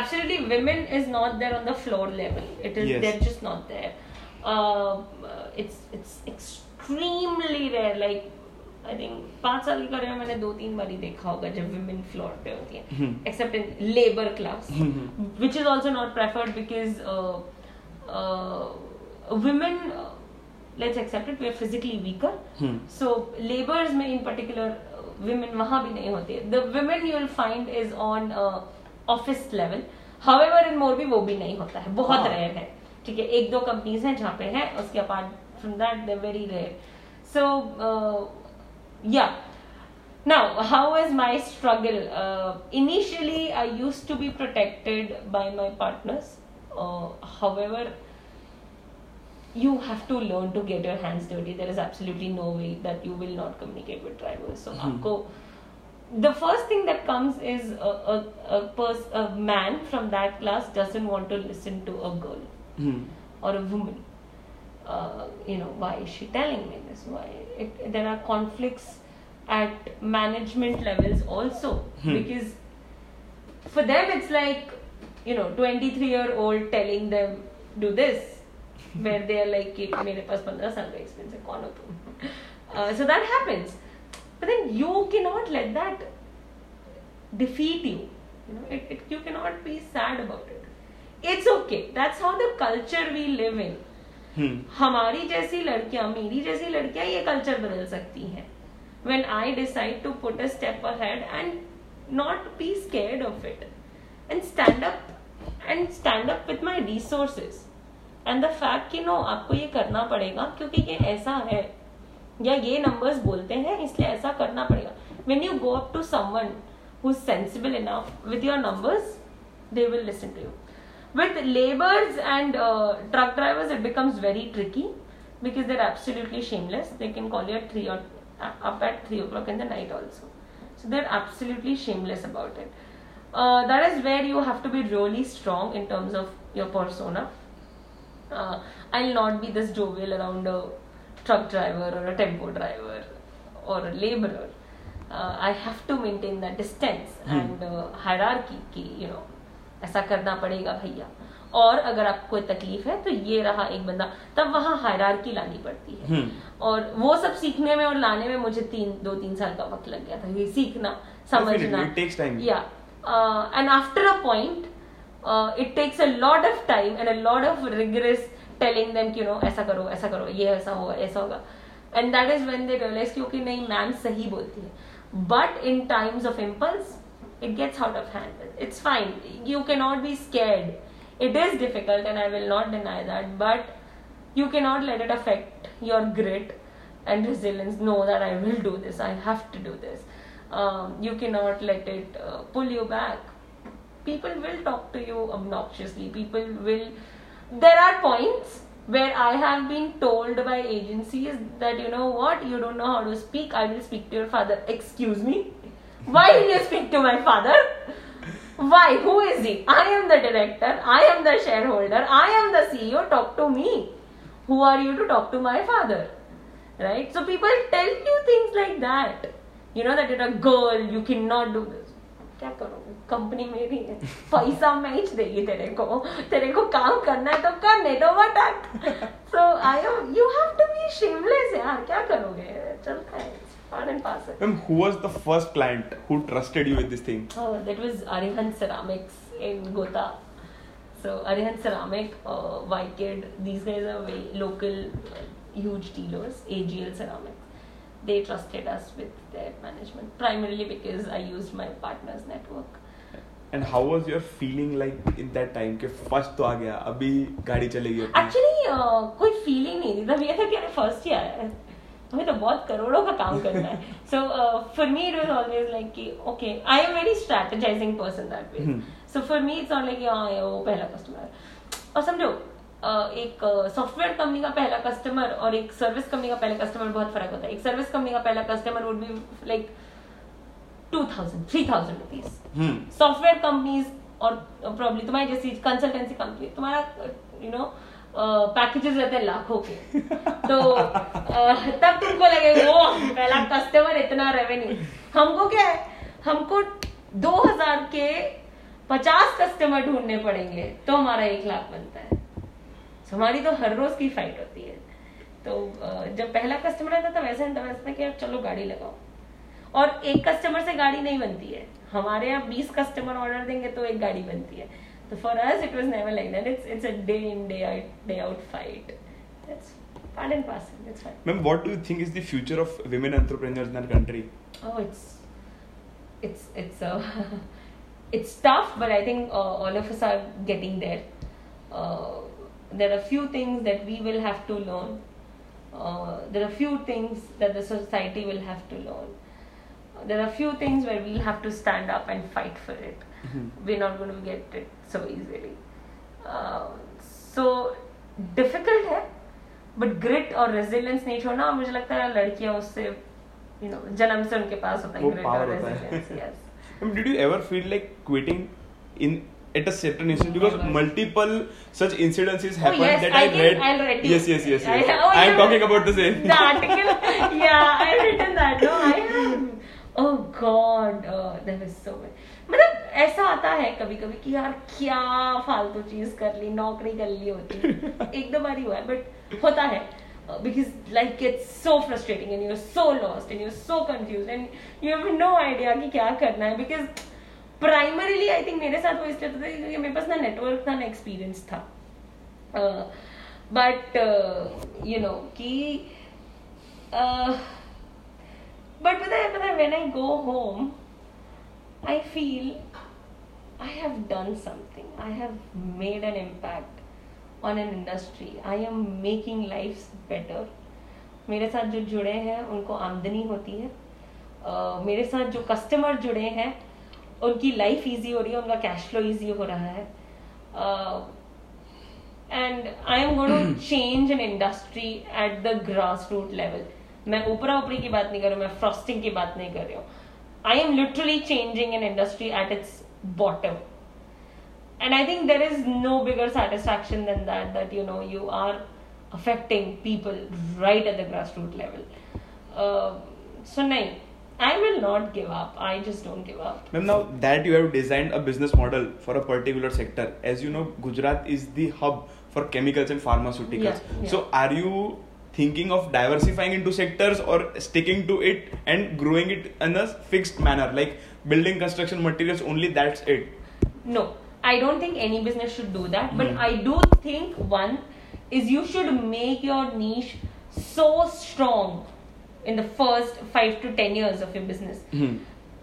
absolutely women is not there on the floor level. It is Yes. they're just not there. Uh, it's it's extremely rare like I think पाँच साल की career मैंने दो तीन बार ही देखा होगा जब women floor पे होती है except in labour class which is also not preferred because women let's accept it we are physically weaker so labours में इन पर्टिकुलर विमेन वहाँ भी नहीं होती. The women you will find is on office level however in more भी वो भी नहीं होता है. बहुत हाँ. रेयर है. ठीक है एक दो कंपनीज़ हैं जहाँ पे है उसके apart from that they very rare so yeah. Now how was my struggle? Uh, initially i used to be protected by my partners. Uh, however you have to learn to get your hands dirty. There is absolutely no way that you will not communicate with drivers. So mm-hmm. the first thing that comes is a, a, a, pers- a man from that class doesn't want to listen to a girl mm. or a woman. Uh, you know why is she telling me this? Why It, there are conflicts at management levels also Hmm. because for them it's like you know 23 year old telling them do this [LAUGHS] where they are like कि मेरे पास 15 साल का experience है कौन हो तुम uh, so that happens but then you cannot let that defeat you you know it, it you cannot be sad about it it's okay that's how the culture we live in Hmm. हम्म। हमारी जैसी लड़कियाँ, मेरी जैसी लड़कियाँ ये culture बदल सकती हैं। When I decide to put a step ahead and not be scared of it and stand up and stand up with my resources and the fact कि नो आपको ये करना पड़ेगा क्योंकि ये ऐसा है। या ये नंबर्स बोलते हैं, इसलिए ऐसा करना पड़ेगा। When you go up to who is sensible enough with your numbers they will listen to you with laborers and uh, truck drivers it becomes very tricky because they're absolutely shameless. They can call you at 3 or uh, up at 3 o'clock in the night also. So they're absolutely shameless about it. Uh, that is where you have to be really strong in terms of your persona. Uh, I'll not be this jovial around a truck driver or a tempo driver or a laborer. Uh, I have to maintain that distance Hmm. and uh, hierarchy you know ऐसा करना पड़ेगा भैया। और अगर आपको कोई तकलीफ़ है तो ये रहा एक बंदा तब वहाँ हायरार्की लानी पड़ती है। और वो सब सीखने में और लाने में मुझे तीन दो तीन साल का वक्त लग गया था। ये सीखना समझना। या and after a point it takes a lot of time and a lot of regress telling them कि नो ऐसा करो ऐसा करो ये ऐसा होगा ऐसा होगा। And that is when they realise क्योंकि नहीं मैम सही बोलती है। But in times of impulse it gets out of hand. It's fine. You cannot be scared. It is difficult and I will not deny that but you cannot let it affect your grit and resilience know that i will do this i have to do this. Um, you cannot let it uh, pull you back. People will talk to you obnoxiously. People will there are points where i have been told by agencies that you know what? You don't know how to speak. I will speak to your father. Excuse me why will you speak to my father why? Who is he? I am the director. I am the shareholder. I am the CEO. Talk to me. who are you to talk to my father right so people tell you things like that you know that you're a girl you cannot do this क्या करोगे company मेरी है पैसा मैं ही देगी तेरे को तेरे को काम करना है तो कर नहीं तो what so I you have to be shameless यार क्या करोगे चलता है part and. Ma'am, who was the first client who trusted you with this thing? Oh, that was Arihant Ceramics in Gotha. So Arihant Ceramic, uh, Vikid, these guys are very local, uh, huge dealers. AGL Ceramics. They trusted us with their management primarily because I used my partner's network. And how was your feeling like in that time? कि first तो आ गया अभी गाड़ी चलेगी अपनी Actually, uh, कोई feeling नहीं थी तब ये था कि अरे फ़र्स्ट ही आया है हमें तो बहुत करोड़ों का काम करना है। So for me it was always like कि okay I am very strategizing person that way. So for me it's not like हाँ वो पहला कस्टमर और समझो uh, एक सॉफ्टवेयर कंपनी का पहला कस्टमर और एक सर्विस कंपनी का पहला कस्टमर बहुत फ़र्क होता है। एक सर्विस कंपनी का पहला customer would be like two thousand three thousand rupees. Software companies और प्रॉब्लम तुम्हारी जैसी कंसल्टेंसी कंपनी तुम्हारा यू नो पैकेजेस रहते हैं लाखों के। तो तब तुमको लगे वो पहला कस्टमर इतना रेवेन्यू हमको क्या है? हमको 2000 के 50 कस्टमर ढूँढने पड़ेंगे तो हमारा एक लाख बनता है। So, हमारी तो हर रोज की फाइट होती है। तो जब पहला कस्टमर आता था वैसे वैसे था कि चलो गाड़ी लगाओ। और एक कस्टमर से गाड़ी नहीं बनती है। हमारे यहाँ बीस कस्टमर ऑर्डर देंगे तो एक गाड़ी बनती है। for us, it was never like that. It's it's a day in day out day out fight. That's part and parcel. That's fine. Ma'am, what do you think is the future of women entrepreneurs in our country? Oh, it's it's it's uh, a, [LAUGHS] it's tough, but I think uh, all of us are getting there. Uh, there are few things that we will have to learn. Uh, there are few things that the society will have to learn. There are few things where we'll have to stand up and fight for it we're not going to get it so easily uh, so difficult है but grit और resilience नहीं छोड़ना और मुझे लगता है लड़कियाँ उससे यू नो जन्म से उनके पास होता है वो ग्रिट और है। Resilience yes Ma'am, did you ever feel like quitting in at a certain instant because Never. multiple such incidences happened Oh, yes, that I I, can- read. I'll read you. Yes, yes, yes, I- yes. oh, I am yeah. talking about the same. the article yeah i've written that no i have oh god uh, there was so much मतलब ऐसा आता है कभी कभी कि यार क्या फालतू चीज़ कर ली नौकरी कर ली होती [LAUGHS] एक दो बार ही हुआ है बट होता है। Because like it's so frustrating and you are so lost and you are so confuse and you have no idea कि क्या करना है। बिकॉज़ प्राइमरीली आई थिंक मेरे साथ वो इसलिए होता था क्योंकि मेरे पास ना नेटवर्क था ना एक्सपीरियंस था। बट यू नो कि बट पता है पता है when I go home I feel I have done something I have made an impact on an industry I am making life better मेरे साथ जो जुड़े हैं उनको आमदनी होती है। uh, मेरे साथ जो कस्टमर जुड़े हैं उनकी लाइफ इजी हो रही है उनका कैश फ्लो इजी हो रहा है। And I am going to change an industry at the grass root level मैं ऊपरा ऊपरी की बात नहीं कर रही हूँ मैं फ्रॉस्टिंग की बात नहीं कर रही हूँ। I am literally changing an industry at its bottom. And I think there is no bigger satisfaction than that, that you know, you are affecting people right at the grassroots level. Uh, so, no, I will not give up. I just don't give up. Ma'am, now that you have designed a business model for a particular sector, as you know, Gujarat is the hub for chemicals and pharmaceuticals. Yeah, yeah. So, are you thinking of diversifying into sectors or sticking to it and growing it in a fixed manner, like building construction materials only? That's it. no i don't think any business should do that but Hmm. i do think one is you should make your niche so strong in the first 5 to 10 years of your business Hmm.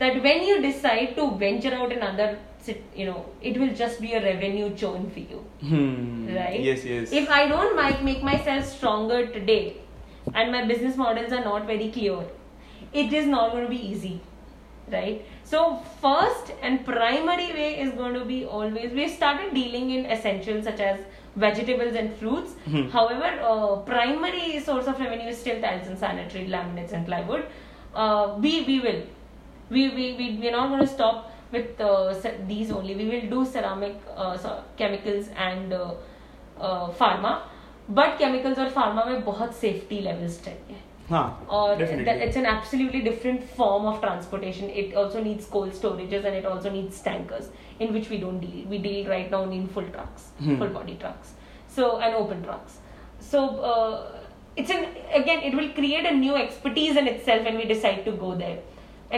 that when you decide to venture out in other sit- you know it will just be a revenue churn for you. Hmm. right? Yes, yes. if i don't make, make myself stronger today and my business models are not very clear it is not going to be easy. Right? So first and primary way is going to be always we've started dealing in essentials such as vegetables and fruits. Hmm. however uh, primary source of revenue is still tiles and sanitary laminates and plywood. Uh, we we will. We we we we're not going to stop with uh, ce- these only we will do ceramic uh, so chemicals and uh, uh, pharma but chemicals और pharma में बहुत safety levels चाहिए हाँ or definitely that it's an absolutely different form of transportation. It also needs cold storages and it also needs tankers, in which we don't deal. We deal right now only in full trucks, Hmm. full body trucks, so and open trucks. So uh, it's an again it will create a new expertise in itself when we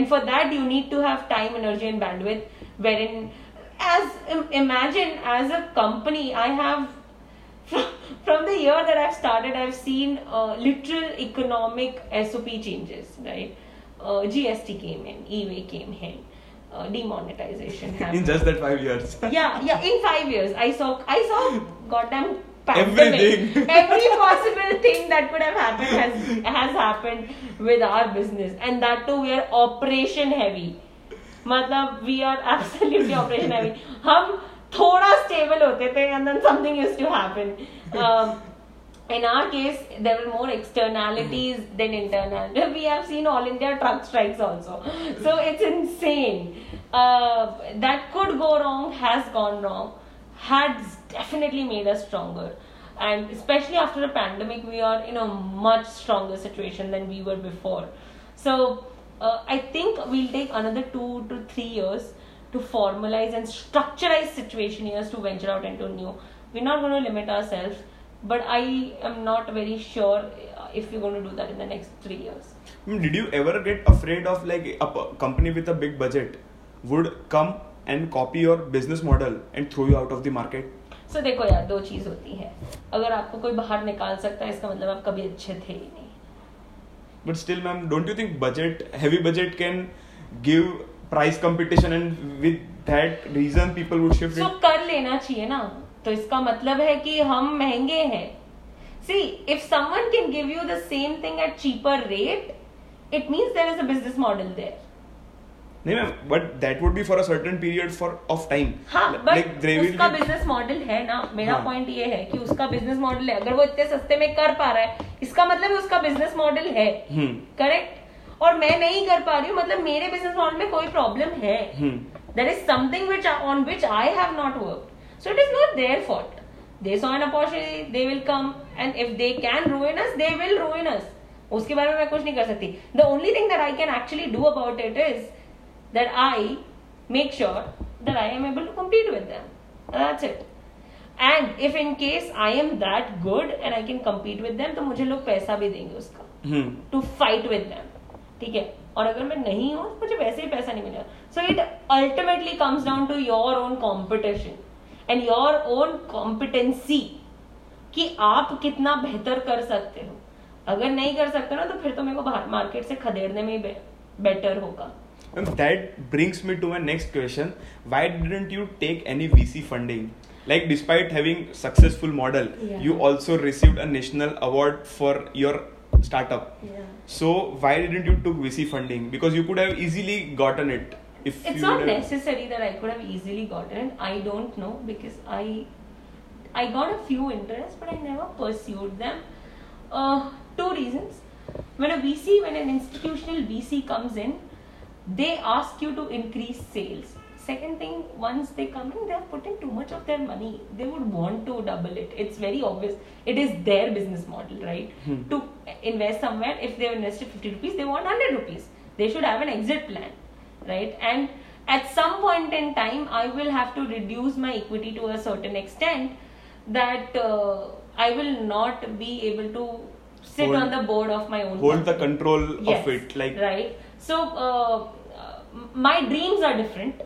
decide to go there, and for that you need to have time, energy, and bandwidth. Wherein, as imagine as a company, I have [LAUGHS] from the year that I've started, I've seen uh, literal economic SOP changes, right? Uh, GST came in, e-way came in, uh, demonetization happened. in just that five years [LAUGHS] yeah, yeah. In five years, I saw, I saw goddamn pandemic. Everything. Every possible thing that could have happened has has happened with our business, and that too we are operation heavy. मतलब we are absolutely operation heavy हम थोड़ा stable होते थे and then something used to happen in our case there were more externalities than internal [LAUGHS] we have seen all india truck strikes also so it's insane uh, that could go wrong has gone wrong has definitely made us stronger. And especially after a pandemic we are in a much stronger situation than we were before. So uh, i think we'll take another two to three years to formalize and structureize situation years to venture out into new. We're not going to limit ourselves but i am not very sure uh, if we're going to do that in the next three years. Hmm, Did you ever get afraid of like a company with a big budget would come and copy your business model and throw you out of the market? So so, देखो यार दो चीज़ होती है। अगर आपको कोई बाहर निकाल सकता है इसका मतलब आप कभी अच्छे थे ही नहीं। But still ma'am, don't you think budget, heavy budget can give price competition and with that reason people would shift so कर लेना चाहिए ना। तो इसका मतलब है कि हम महँगे हैं। See if someone can give you the same thing at cheaper rate it means there is a business model there नहीं ma'am but that would be for a certain period for of time like gravy उसका business model है ना मेरा point हाँ. ये है कि उसका बिज़नेस मॉडल है। अगर वो इतने सस्ते में कर पा रहा है इसका मतलब है उसका बिज़नेस मॉडल है। करेक्ट और मैं नहीं कर पा रही हूँ मतलब मेरे बिज़नेस मॉडल में कोई प्रॉब्लम है। There is something which on which I have not work so it is not their fault they so an opportunity they will come and if they can ruin us they will ruin us उसके बारे में मैं कुछ नहीं कर सकती। The only thing that I can actually do about it is that I make sure that I am able to compete with them. That's it. And if in case I am that good and I can compete with them, तो मुझे लोग पैसा भी देंगे उसका to fight with them ठीक है? और अगर मैं नहीं हूँ तो मुझे वैसे ही पैसा नहीं मिलेगा. So it ultimately comes down to your own competition and your own competency कि आप कितना बेहतर कर सकते हो. अगर नहीं कर सकते ना तो फिर तो मेरे को बाहर मार्केट से खदेड़ने में ही बेटर होगा. And that brings me to my next question. Why didn't you take any VC funding? Like despite having successful model, Yeah. you also received a national award for your startup. So why didn't you took VC funding? Because you could have easily gotten it if it's not have- necessary that I could have easily gotten it. I don't know because I I got a few interests, but I never pursued them. Uh, two reasons. When a VC, when an institutional VC comes in, they ask you to increase sales. Second thing, once they come in, they have put in too much of their money. They would want to double it. It's very obvious. It is their business model, right? Hmm. To invest somewhere, if they invested 50 rupees, they want 100 rupees. They should have an exit plan, right? And at some point in time, I will have to reduce my equity to a certain extent that uh, I will not be able to sit Hold- on the board of my own. hold the control Yes, of it. Like right. So uh, uh, my dreams are different.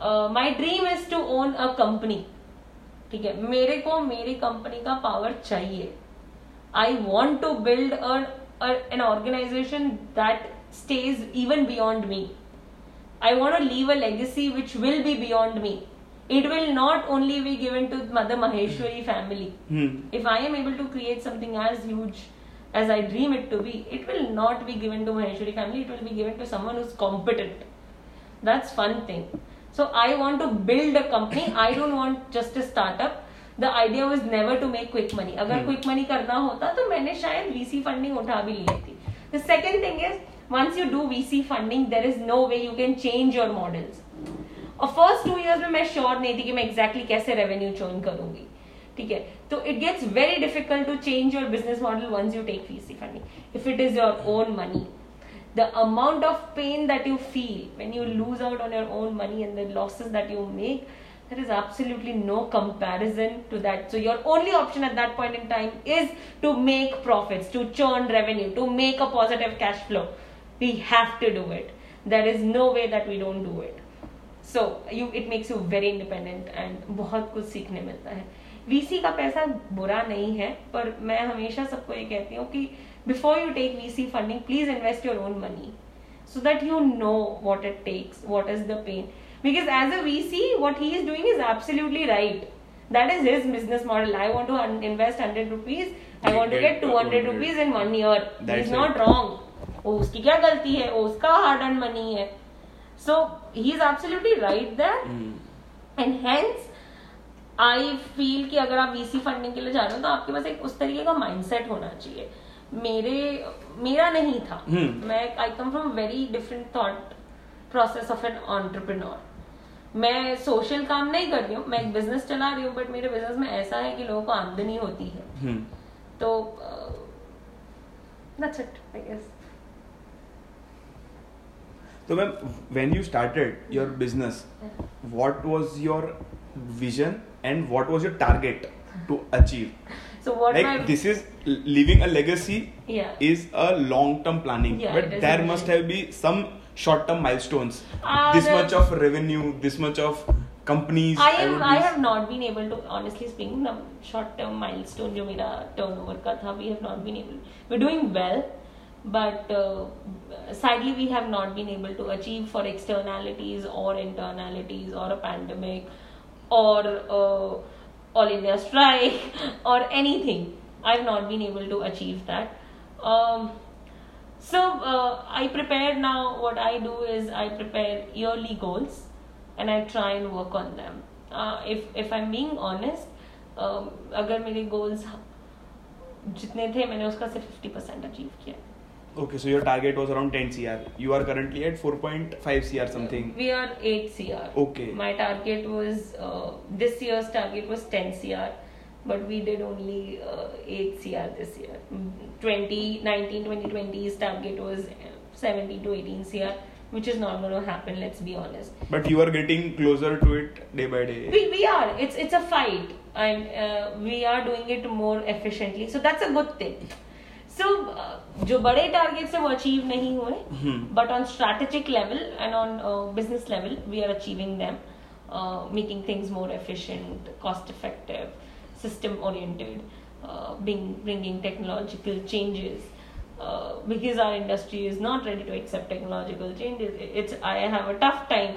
Uh, my dream is to own a company. ठीक है मेरे को मेरी company का power चाहिए I want to build an organisation that stage even beyond me I want to leave a legacy which will be beyond me. It will not only be given to Mother Maheshwari family. hmm. If I am able to create something as huge as I dream it to be, it will not be given to Maheshwari family. It will be given to someone who's competent. That's fun thing. So I want to build a company. I don't want just a startup. The idea was never to make quick money. अगर Hmm. quick money करना होता तो मैंने शायद VC funding उठा भी ली थी. The second thing is once you do VC funding, there is no way you can change your models. और फर्स्ट टू इयर्स में मैं श्योर नहीं थी कि मैं एग्जैक्टली exactly कैसे रेवेन्यू चर्न करूंगी ठीक है तो it gets very difficult to change your business model once you take VC funding if it is your own money the amount of pain that you feel when you lose out on your own money and the losses that you make there is absolutely no comparison to that so your only option at that point in time is to make profits to churn revenue to make a positive cash flow we have to do it there is no way that we don't do it so you it makes you very independent and बहुत कुछ सीखने मिलता है VC का पैसा बुरा नहीं है पर मैं हमेशा सबको ये कहती हूँ कि before you take V C funding please invest your own money so that you know what it takes what is the pain because as a VC what he is doing is absolutely right that is his business model I want to invest hundred rupees I want to get two hundred rupees in one year is not wrong वो उसकी क्या गलती है वो उसका hard and money है so he is absolutely right that and hence I feel कि अगर आप वीसी फंडिंग के लिए जा रहे हो तो आपके पास एक उस तरीके का माइंडसेट होना चाहिए। मेरे मेरा नहीं था। हम्म। मैं I come from very different thought process of an entrepreneur मैं सोशल काम नहीं कर रही हूँ मैं एक बिज़नेस चला रही हूँ बट मेरे बिज़नेस में ऐसा है कि लोगों को आमदनी होती है। Hmm. तो that's it I guess So, ma'am, when you started your business, what was your vision? and what was your target to achieve? so what like my this is leaving a legacy yeah is a long-term planning, Yeah, but it is there a must vision. have be some short-term milestones. Uh, this there- much of revenue, this much of companies. I am would I be- have not been able to honestly speaking the short term milestone जो मेरा turnover का था we have not been able we're doing well but uh, sadly we have not been able to achieve for externalities or internalities or a pandemic or uh, all India strike [LAUGHS] or anything I've not been able to achieve that um, so uh, I prepare now. What I do is I prepare yearly goals, and I try and work on them. Uh, if if I'm being honest, um, अगर मेरे goals जितने थे मैंने उसका सिर्फ 50 percent achieve किया Okay, so your target was around 10 CR. You are currently at 4.5 CR something. We are 8 CR. Okay. My target was uh, this year's target was 10 CR, but we did only uh, 8 CR this year. Mm, 2019 2020's target was uh, 17 to 18 CR, which is not going to happen. Let's be honest. But you are getting closer to it day by day. We, we are. It's it's a fight, and uh, we are doing it more efficiently. So that's a good thing. So uh, जो बड़े targets है वो achieve नहीं हुए Hmm. but on strategic level and on uh, business level we are achieving them uh, making things more efficient cost effective system oriented uh, being, bringing technological changes uh, because our industry is not ready to accept technological changes It- it's i have a tough time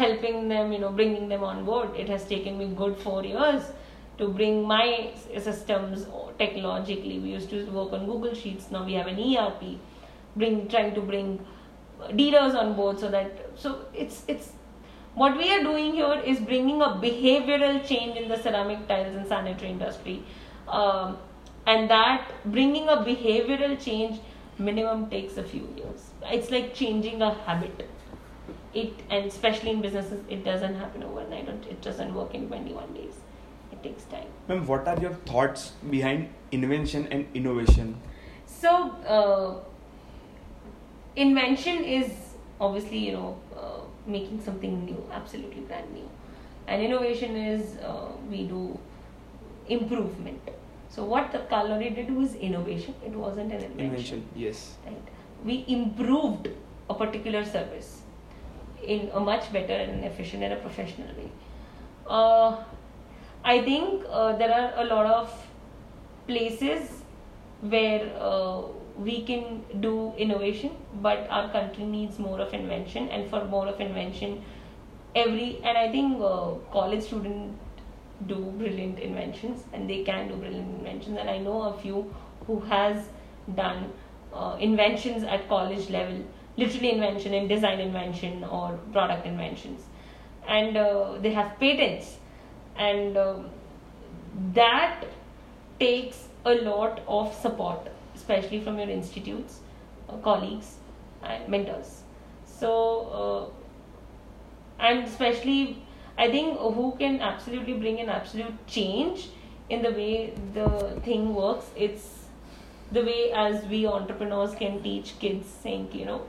helping them you know bringing them on board it has taken me good 4 years to bring my systems technologically. We used to work on google sheets. Now we have an erp bring trying to bring dealers on board so that so it's it's what we are doing here is bringing a behavioral change in the ceramic tiles and sanitary industry. Um, and that bringing a behavioral change minimum takes a few years. It's like changing a habit. It and especially in businesses it doesn't happen overnight. It doesn't work in 21 days takes time Ma'am, what are your thoughts behind invention and innovation? So, uh, invention is obviously, you know, uh, making something new, absolutely brand new. And innovation is uh, we do improvement. So, what Tatkal Lorry did was innovation, it wasn't an invention. Invention, yes. Right? We improved a particular service in a much better and efficient and a professional way. Uh, I think uh, there are a lot of places where uh, we can do innovation, but our country needs more of invention, and for more of invention, every and I think uh, college students do brilliant inventions, and they can do brilliant inventions, and I know a few who has done uh, inventions at college level, literally invention in design invention or product inventions, and uh, they have patents, and um, that takes a lot of support, especially from your institutes, uh, colleagues, and mentors. So, uh, and especially, I think who can absolutely bring an absolute change in the way the thing works. It's the way as we entrepreneurs can teach kids saying, you know,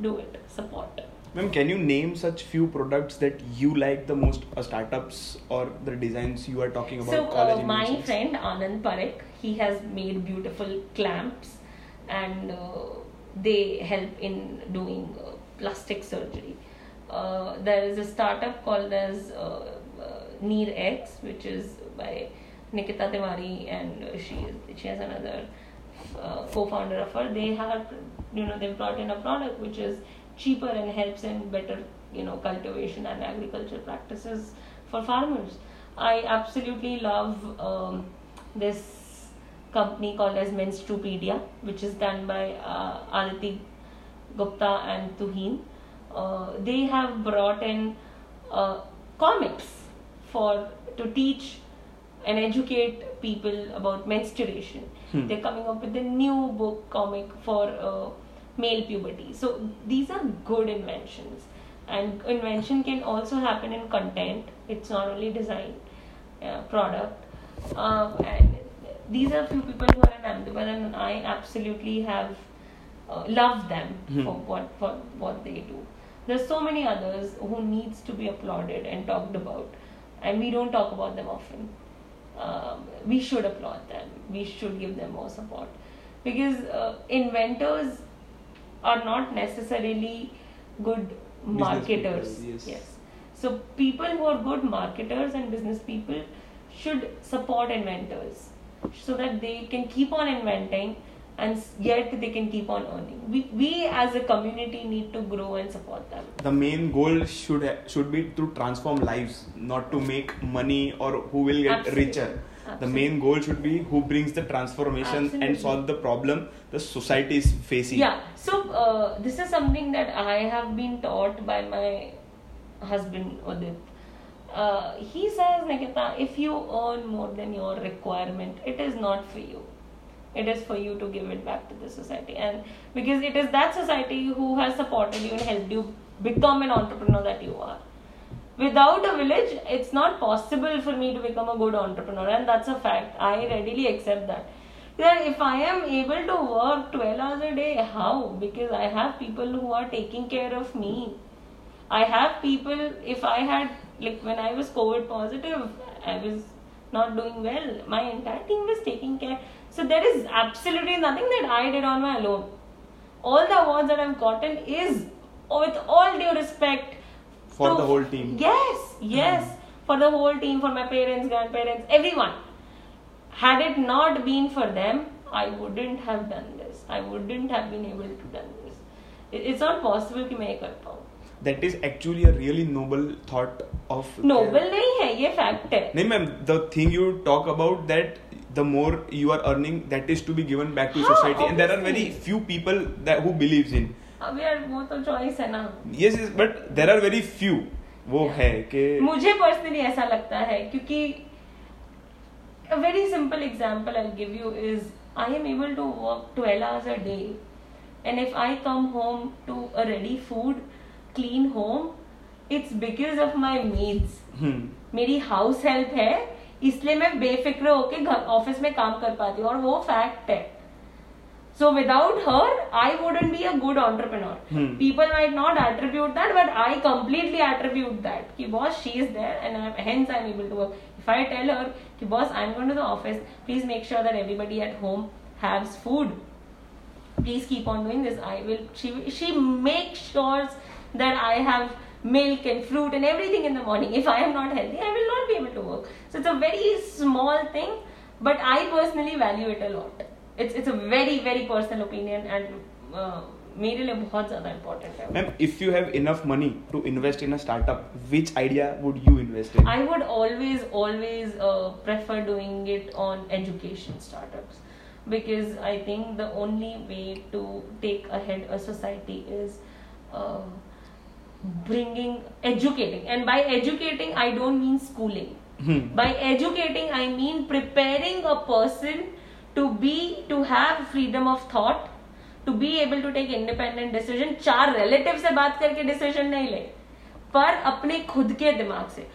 do it, support. Ma'am, can you name such few products that you like the most, uh, startups or the designs you are talking about? So, uh, my inventions? friend Anand Parekh, he has made beautiful clamps and uh, they help in doing uh, plastic surgery. Uh, there is a startup called as uh, uh, Neer X, which is by Nikita Tiwari, and she she has another uh, co-founder of her. They have, you know, they've brought in a product which is cheaper and helps in better, you know, cultivation and agriculture practices for farmers. I absolutely love um, this company called as Menstrupedia, which is done by uh, Aditi Gupta and Tuhin. Uh, they have brought in uh, comics for to teach and educate people about menstruation. Hmm. They're coming up with a new book comic for uh, male puberty. So these are good inventions, and invention can also happen in content. It's not only design, uh, product, um, and these are few people who are in Ahmedabad, and I absolutely have uh, loved them Hmm. for what for what they do. There's so many others who needs to be applauded and talked about, and we don't talk about them often. Um, we should applaud them. We should give them more support because uh, inventors are not necessarily good Business marketers. people, yes. So people who are good marketers and business people should support inventors so that they can keep on inventing and yet they can keep on earning. We, we as a community need to grow and support them. the main goal should should be to transform lives not to make money or who will get Absolutely. richer the main goal should be who brings the transformation Absolutely. and solve the problem the society is facing Yeah, so uh, this is something that I have been taught by my husband Udit. Uh, he says, Nikita, if you earn more than your requirement, it is not for you. It is for you to give it back to the society, and because it is that society who has supported you and helped you become an entrepreneur that you are. Without a village, it's not possible for me to become a good entrepreneur, and that's a fact. I readily accept that. That if I am able to work 12 hours a day, how? Because I have people who are taking care of me. I have people, if I had, like when I was COVID positive, I was not doing well. My entire team was taking care. So there is absolutely nothing that I did on my own. All the awards that I've gotten is, with all due respect, For to- the whole team. Yes, yes, for the whole team, for my parents, grandparents, everyone. Had it not been for them, I wouldn't have done this. I wouldn't have been able to done this. It- It's not possible कि मैं ये कर पाऊँ. that is actually a really noble thought of Noble नहीं है ये fact है. नहीं ma'am the thing you talk about that the more you are earning that is to be given back to हाँ, society and there are very obviously. few people that who believes in ये but there are very few वो yeah. है कि मुझे personally ऐसा लगता है क्योंकि very simple example I give you is I am able to work 12 hours a day and if I come home to a ready food clean home it's because of my maids मेरी house help है इसलिए मैं बेफिक्र होके घर office में काम कर पाती हूँ। और वो फैक्ट है। So without her, I wouldn't be a good entrepreneur. Hmm. People might not attribute that, but I completely attribute that. Ki boss, she is there, and I'm, hence I'm able to work. If I tell her, ki boss, I'm going to the office. Please make sure that everybody at home has food. Please keep on doing this. I will. She she makes sure that I have milk and fruit and everything in the morning. If I am not healthy, I will not be able to work. So it's a very small thing, but I personally value it a lot It's it's a very very personal opinion and uh, मेरे लिए बहुत ज़्यादा important है. Ma'am, if you have enough money to invest in a startup, which idea would you invest in? I would always always uh, prefer doing it on education startups because I think the only way to take ahead a society is uh, bringing educating and by educating I don't mean schooling Hmm. by educating i mean preparing a person to be, to have freedom of thought, to be able to take independent decision, चार relative से बात करके decision नहीं ले, पर अपने खुद के दिमाग से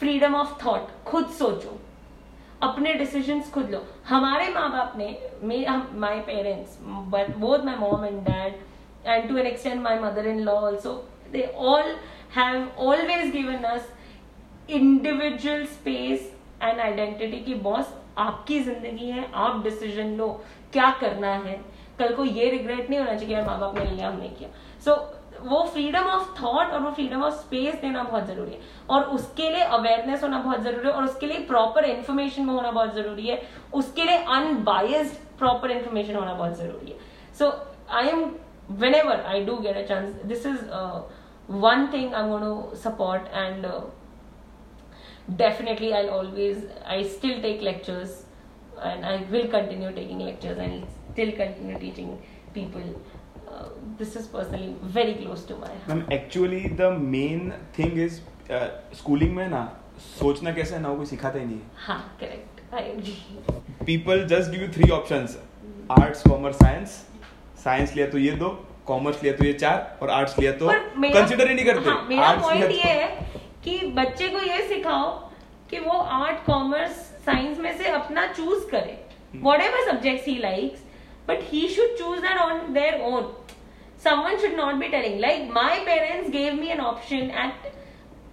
फ्रीडम ऑफ़ थॉट खुद सोचो, अपने डिसीजंस खुद लो। हमारे माँ बाप ने my parents but both my mom and dad and to an extend my mother in law also they all have always given us individual space and identity की boss आपकी ज़िंदगी है आप डिसीज़न लो क्या करना है? कल को ये रिग्रेट नहीं होना चाहिए माँ बाप ने लिया हमने किया। सो so, वो फ्रीडम ऑफ़ थॉट और वो फ्रीडम ऑफ़ स्पेस देना बहुत ज़रूरी है। और उसके लिए अवेयरनेस होना बहुत ज़रूरी है और उसके लिए प्रॉपर इन्फॉर्मेशन होना बहुत ज़रूरी है। उसके लिए अनबायस्ड प्रॉपर इन्फॉर्मेशन होना बहुत ज़रूरी है। So I am whenever I do get a chance this is one thing I gonna support and definitely i'll always i still take lectures and i will continue taking lectures and still continue teaching people uh, this is personally very close to my heart ma'am actually the main thing is schooling में ना सोचना कैसे है ना कोई सिखाता ही नहीं है हाँ correct I agree people just give you three options arts commerce science science लिया तो ये दो कॉमर्स लिया तो ये चार और आर्ट्स लिया तो कंसिडर ही नहीं करते हाँ, मेरा पॉइंट तो- ये है कि बच्चे को ये सिखाओ कि वो आर्ट कॉमर्स साइंस में से अपना चूज़ करे। Whatever subject he likes but he should choose that on their own someone should not be telling like my parents gave me an option at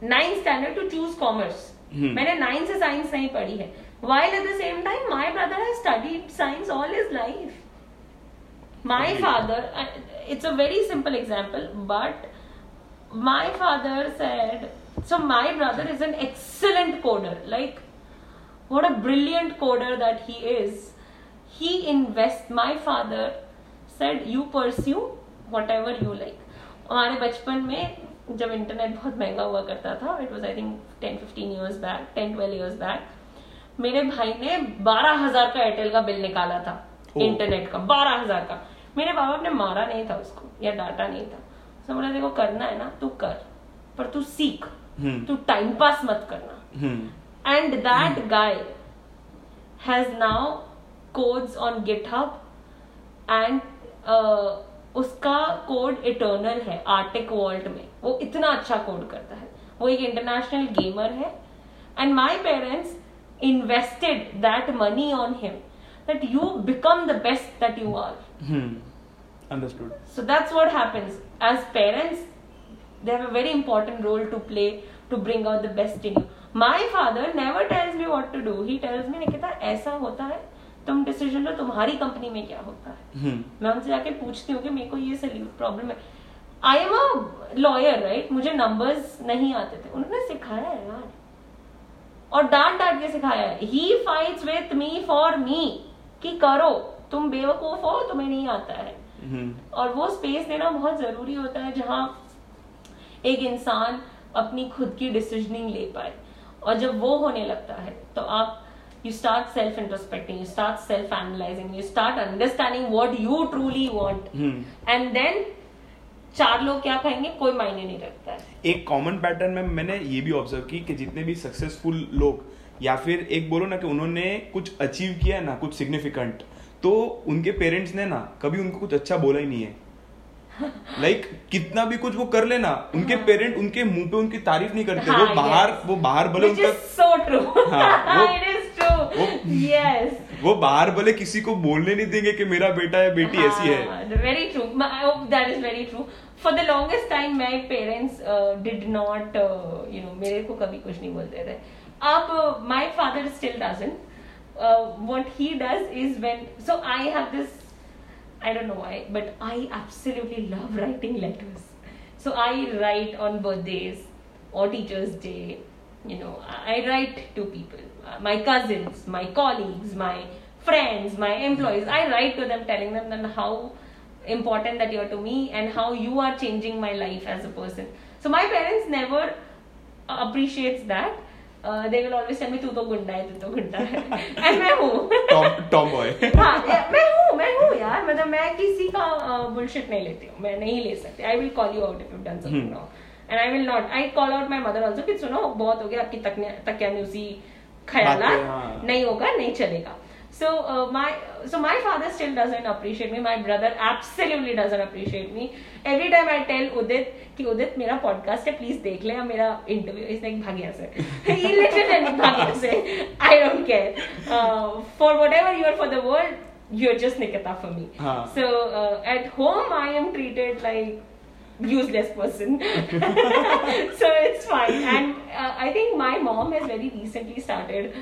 ninth standard to choose commerce मैंने ninth से science नहीं पढ़ी है। While at the same time my brother है studied science all his life my father it's a very simple example but my father said so my brother is an excellent coder. Like what a brilliant coder that he is. He invests my father said you pursue whatever you like. हमारे बचपन में जब internet बहुत महँगा हुआ करता था it was I think ten fifteen years back ten twelve years back मेरे भाई ने बारह हज़ार का एयरटेल का बिल निकाला था। इंटरनेट का बारह हज़ार का। मेरे बाबा ने मारा नहीं था उसको या डांटा नहीं था। तो बोला देखो करना है ना तू कर पर तू सीख। तू टाइम पास मत करना। And that has now codes on github and uh, उसका कोड इटर्नल है आर्टिक वर्ल्ड में। वो इतना अच्छा कोड करता है। वो एक इंटरनेशनल गेमर है। And my parents invested that money on him that you become the best that you are hmm. Understood So that's what happens. As parents, they have a very important role to play to bring out the best in you. My father never tells me what to do. He tells me, Nikita ऐसा होता है तुम decision लो तुम्हारी company में क्या होता है? हम्म। मैं उनसे जाके पूछती हूँ कि मेरे को ये प्रॉब्लम है। I am a lawyer right मुझे नंबर्स नहीं आते थे। उन्होंने सिखाया है यार। और डांट डांट के सिखाया है। He fights with me for me कि करो तुम बेवकूफ़ हो तुम्हें नहीं आता है। हम्म। और वो स्पेस देना बहुत ज़रूरी होता है जहाँ एक इंसान अपनी खुद की डिसीजनिंग ले पाए। और जब वो होने लगता है तो आप you start self introspecting you start self analysing you start understanding what you truly want hmm and then चार लोग क्या कहेंगे? कोई मायने नहीं रखता है। एक कॉमन पैटर्न में मैंने ये भी ऑब्ज़र्व की कि जितने भी सक्सेसफुल लोग या फिर एक बोलो ना कि उन्होंने कुछ अचीव किया है ना कुछ सिग्निफिकेंट तो उनके पेरेंट्स ने ना कभी उनको कुछ अच्छा बोला ही नहीं है। लाइक like, कितना भी कुछ वो कर लेना उनके हाँ. पेरेंट उनके मुँह पे उनकी तारीफ़ नहीं करते। हाँ, वो बाहर yes. वो बाहर बोले उनका so true it is true yes वो बाहर बोले किसी को बोलने नहीं देंगे कि मेरा बेटा या बेटी हाँ, ऐसी है very true I hope that is very true for the longest time my parents did not you know मेरे को कभी कुछ नहीं बोलते थे। अब my father still doesn't what he does is when so I have this I don't know why, but I absolutely love writing letters. So I write on birthdays or Teachers' Day. You know, I write to people, uh, my cousins, my colleagues, my friends, my employees. I write to them telling them that how important that you are to me and how you are changing my life as a person. So my parents never appreciates that. Uh, they will always tell me तू तो गुंडा है तू तो गुंडा है. And मैं हूँ। टॉम टॉम बॉय हाँ मैं हूँ मैं हूँ यार। मतलब मैं किसी का बुलशिट नहीं लेती हूँ। मैं नहीं ले सकती। I will call you out if you done something. Wrong and I will not I call out my mother also कि सुनो बहुत हो गया आपकी तकने- तकियानुसी ख्याल। नहीं होगा नहीं चलेगा। So uh, my so my father still doesn't appreciate me. My brother absolutely doesn't appreciate me. Every time I tell Udit कि उदित मेरा पॉडकास्ट है प्लीज देख ले मेरा इंटरव्यू इसने भाग यहाँ से [LAUGHS] he literally [LAUGHS] भाग यहाँ से I don't care uh, for whatever you are for the world you're just Nikita for me. हाँ. So uh, at home I am treated like useless person so [LAUGHS] it's fine and uh, i think my mom has very recently started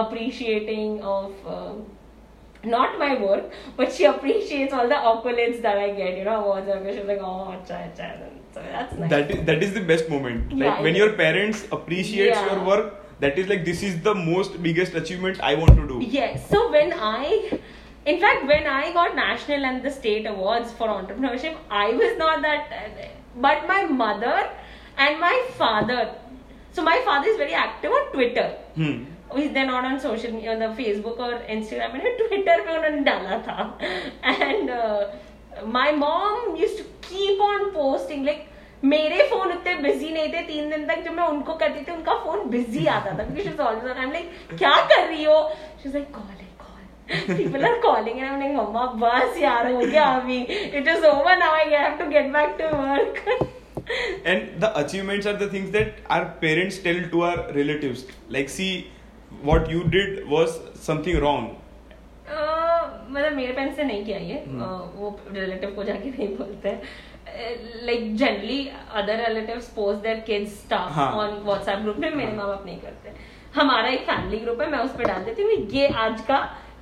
appreciating of uh, not my work but she appreciates all the accolades that i get you know awards and she's like oh acha, acha. so that's nice that is that is the best moment like Yeah, when your parents appreciates Yeah. your work that is like this is the most biggest achievement i want to do Yes. So when I, in fact, when I got national and the state awards for entrepreneurship, I was not that. But my mother and my father. So my father is very active on Twitter. hmm. Is then not on social media Facebook और Instagram मैंने Twitter पे उन्होंने डाला था and my mom use to keep on posting like मेरे phone उतने busy नहीं थे तीन दिन तक जब मैं उनको करती थी उनका फ़ोन बिज़ी आता था क्योंकि she always on I am like क्या कर रही हो she like call people are calling and I'm like, Mama, bus, yaar, ho gaya abhi. It is over now. I have to get back to work. and the achievements are the things that our parents tell to our relatives. Like, see, what you did was something wrong मतलब मेरे parents से नहीं किया ये हम्म। वो relative को जाके नहीं बोलते like generally other relative post their kids stuff. On WhatsApp group में मेरे हाँ। माँ बाप नहीं करते हमारा एक फैमिली ग्रुप है मैं उस पर डाल देती हूँ ये आज का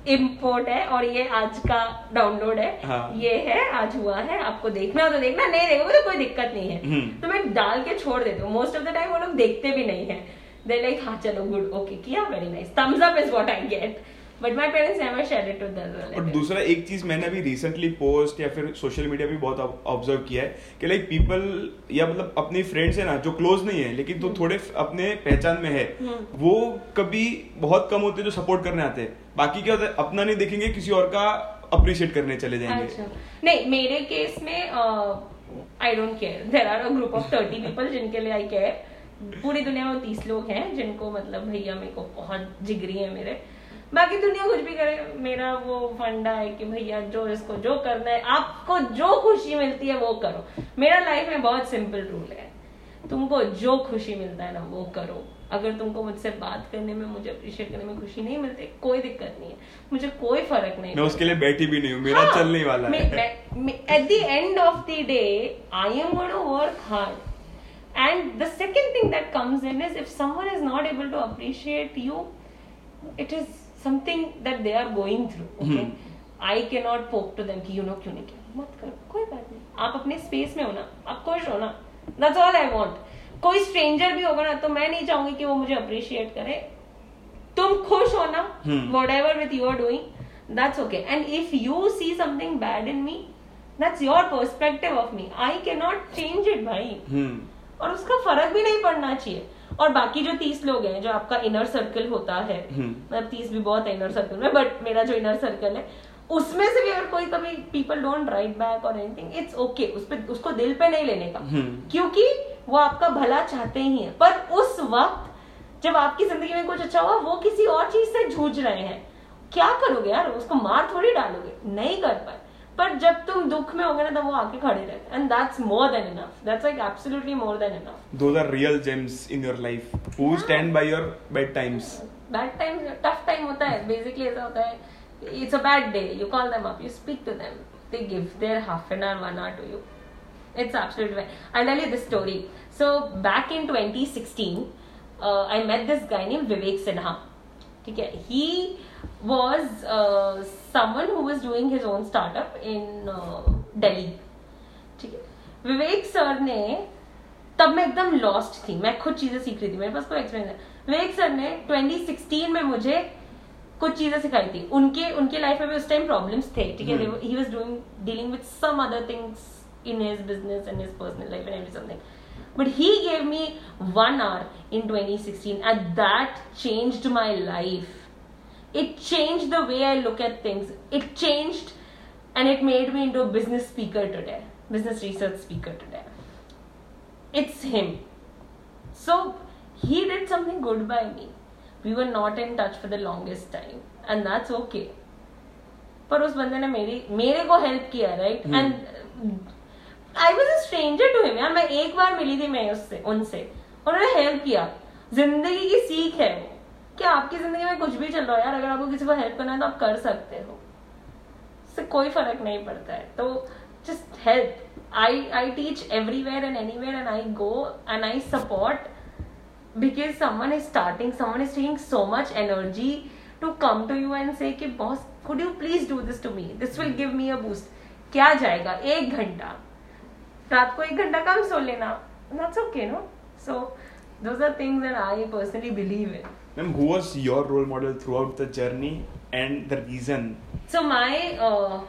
इम्पोर्ट है और ये आज का डाउनलोड है हाँ। ये है आज हुआ है आपको देखना हो तो देखना नहीं देखोगे तो कोई दिक्कत नहीं है हम्म। तो मैं डाल के छोड़ देती हूँ मोस्ट ऑफ़ द टाइम वो लोग देखते भी नहीं है दे लाइक हाँ चलो गुड ओके किया very nice thumbs up is what I get but my parents never share it with और दूसरा एक चीज़ मैंने अभी रिसेंटली पोस्ट या फिर सोशल मीडिया पे बहुत ऑब्ज़र्व किया है कि लाइक पीपल या मतलब अपने फ्रेंड्स है ना जो क्लोज नहीं है लेकिन तो थोड़े अपने पहचान में है हम्म। वो कभी बहुत कम होते जो सपोर्ट करने आते हैं। बाकी क्या होता है अपना नहीं देखेंगे किसी और का अप्रिशिएट करने चले जाएँगे। अच्छा। नहीं मेरे केस में I don't care there are a group of thirty people जिनके लिए आई केयर पूरी दुनिया में तीस लोग हैं जिनको मतलब भैया मेरे को बहुत जिगरी है मेरे। बाकी दुनिया कुछ भी करे मेरा वो फंडा है कि भैया जो इसको जो करना है आपको जो खुशी मिलती है वो करो। मेरा लाइफ में बहुत सिंपल रूल है। तुमको जो खुशी मिलता है ना वो करो। अगर तुमको मुझसे बात करने में मुझे अप्रिशिएट करने में खुशी नहीं मिलती कोई दिक्कत नहीं है। मुझे कोई फ़र्क नहीं मैं उसके लिए बैठी भी नहीं हूँ मेरा चलने ही। वाला है the end of the day i am going to work hard and the second thing that comes in is if someone is not able to appreciate you it is something that they are going through okay Hmm. i cannot poke to them कि you know क्यों नहीं किया मत करो कोई बात नहीं आप अपने स्पेस में हो ना आप खुश हो ना that's all i want कोई स्ट्रेंजर भी होगा ना तो मैं नहीं चाहूंगी कि वो मुझे अप्रिशिएट करे तुम खुश हो ना Hmm. whatever with you are doing that's okay and if you see something bad in me that's your perspective of me i cannot change it भाई हम्म और उसका फ़र्क भी नहीं पड़ना चाहिए। और बाकी जो तीस लोग हैं जो आपका इनर सर्कल होता है हम्म। मतलब तीस भी बहुत है इनर सर्कल में बट मेरा जो इनर सर्कल है उसमें से भी अगर कोई कभी पीपल डोंट राइट बैक और एनीथिंग इट्स ओके उस पर उसको दिल पे नहीं लेने का। हम्म। क्योंकि वो आपका भला चाहते ही है पर उस वक्त जब आपकी ज़िंदगी में कुछ अच्छा हुआ वो किसी और चीज़ से जूझ रहे हैं। क्या करोगे यार? उसको मार थोड़ी डालोगे? नहीं कर पाए। पर जब तुम दुख में होगे ना तो वो आके खड़े रहे and that's more than enough that's like absolutely more than enough those are real gems in your life who stand by your bad times bad time tough time होता है. बेसिकली ऐसा होता है it's a bad day you call them up you speak to them they give their half an hour one hour to you it's absolutely I tell you this story so back in 2016 I met this guy name Vivek Sinha ठीक है? He was uh, someone who was doing his own startup in uh, Delhi. Vivek sir ने तब मैं एकदम lost थी। मैं खुद चीज़ें सीख रही थी। मेरे पास कोई एक्सपीरियंस विवेक सर ने 2016 में मुझे कुछ चीज़ें सिखाई थी। उनके उनके लाइफ में भी उस टाइम प्रॉब्लम्स थे। ठीक है? He was doing dealing with some other things in his business and his personal life and every something but he gave me one hour in twenty eight that change my life It changed the way I look at things. It changed, and it made me into a business speaker today, business research speaker today. It's him. So he did something good by me. We were not in touch for the longest time and that's okay पर उस बंदे ने मेरी मेरे को help किया right Hmm. And I was a stranger to him यार मैं एक बार मिली थी मैं उससे उनसे उन्होंने हेल्प किया जिंदगी की सीख है वो कि आपकी ज़िंदगी में कुछ भी चल रहा है यार अगर आपको किसी को हेल्प करना है तो आप कर सकते हो। इससे कोई फ़र्क नहीं पड़ता है। तो just help I I teach everywhere and any where and I go and I support because someone is starting someone is taking so much energy to come to you and say कि boss could you please do this to me this will give me a boost क्या जाएगा? एक घंटा। रात को एक घंटा कम सो लेना। That's okay no so those are things and I personally believe in Ma'am, who was your role model throughout the journey and the reason? so my uh,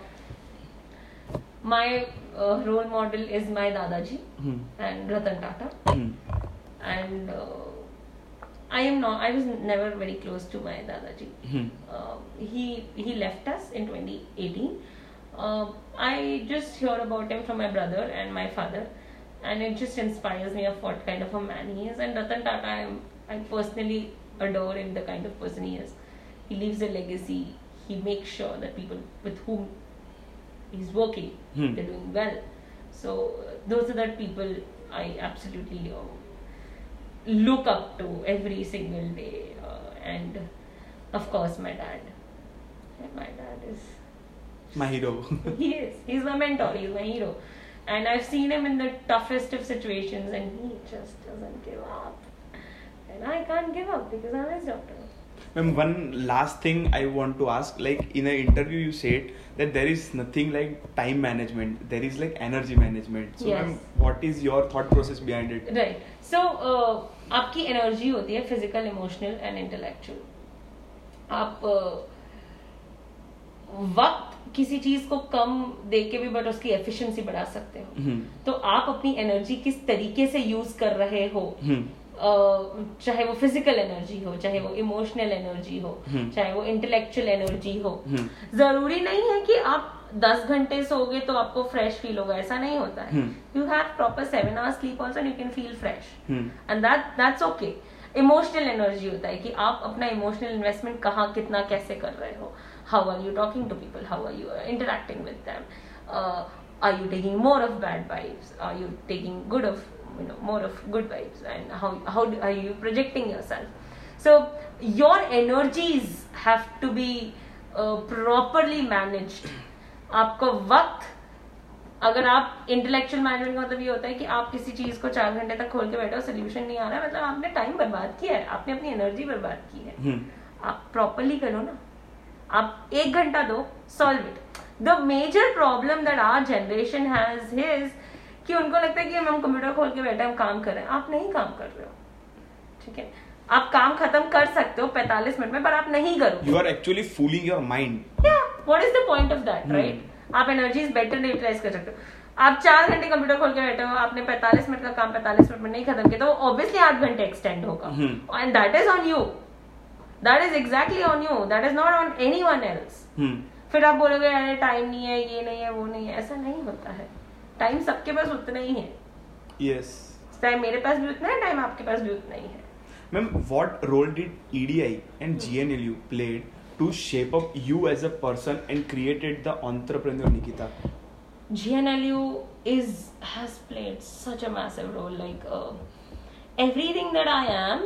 my uh, role model is my dadaji Hmm. and Ratan Tata Hmm. and uh, I am not I was never very close to my dadaji Hmm. uh, he he left us in 2018 uh, i just hear about him from my brother and my father and it just inspires me of what kind of a man he is and ratan tata I, am, I personally adore him the kind of person he is. He leaves a legacy. He makes sure that people with whom he's working Hmm. they're doing well. So uh, those are the people i absolutely uh, look up to every single day uh, and of course my dad. And my dad is My hero. [LAUGHS] he is. He's my mentor. He's my hero. And i've seen him in the toughest of situations and he just doesn't give up and i can't give up because i'm his daughter Ma'am, one last thing I want to ask. Like in an interview, you said that there is nothing like time management. There is like energy management. So, Yes. ma'am, what is your thought process behind it? Right so आपकी energy होती है physical emotional and intellectual आप uh, वक्त किसी चीज़ को कम दे के भी but उसकी एफिशिएंसी बढ़ा सकते हो Hmm. तो आप अपनी एनर्जी किस तरीके से यूज़ कर रहे हो Hmm. चाहे वो फ़िज़िकल एनर्जी हो चाहे वो इमोशनल एनर्जी हो हम्म। चाहे वो इंटेलेक्चुअल एनर्जी हो हम्म। ज़रूरी नहीं है कि आप दस घंटे सोगे तो आपको फ्रेश फील होगा ऐसा नहीं होता है। You have proper seven hours sleep also you can feel fresh. And that that's okay emotional energy होता है कि आप अपना इमोशनल इन्वेस्टमेंट कहाँ कितना कैसे कर रहे हो how are you talking to people how are you interacting with them are you taking more of bad vibes are you taking good of you know more of good vibes and how how do, are you projecting yourself? So your energies have to be uh, properly managed. आपको वक्त अगर आप intellectual management का मतलब ये होता है कि आप किसी चीज़ को चार घंटे तक खोल के बैठे हो सोल्यूशन नहीं आ रहा है मतलब आपने टाइम बर्बाद किया है आपने अपनी एनर्जी बर्बाद की है। Hmm. आप प्रॉपरली करो ना। आप एक घंटा दो solve it the major problem that our generation has his कि उनको लगता है कि हम कंप्यूटर खोल के बैठे हम काम कर रहे हैं। आप नहीं काम कर रहे हो। ठीक है? आप काम खत्म कर सकते हो 45 मिनट में पर आप नहीं करो You are actually fooling your mind. What is the point of that. Right आप एनर्जीज बेटर यूटिलाइज कर सकते हो। आप चार घंटे कंप्यूटर खोल के बैठे हो आपने 45 मिनट का काम 45 मिनट में नहीं खत्म किया तो ऑब्वियसली आठ घंटे एक्सटेंड होगा. And that is on you that is exactly on you that is not on anyone else. फिर आप बोलोगे अरे टाइम नहीं है ये नहीं है वो नहीं है. ऐसा नहीं होता है। टाइम सबके पास उतना ही है Yes. टाइम मेरे पास भी उतना है टाइम आपके पास भी उतना ही है what role did EDI and GNLU played to shape up you as a person and created the entrepreneur Nikita? GNLU is has played such a massive role. Like uh, everything that I am,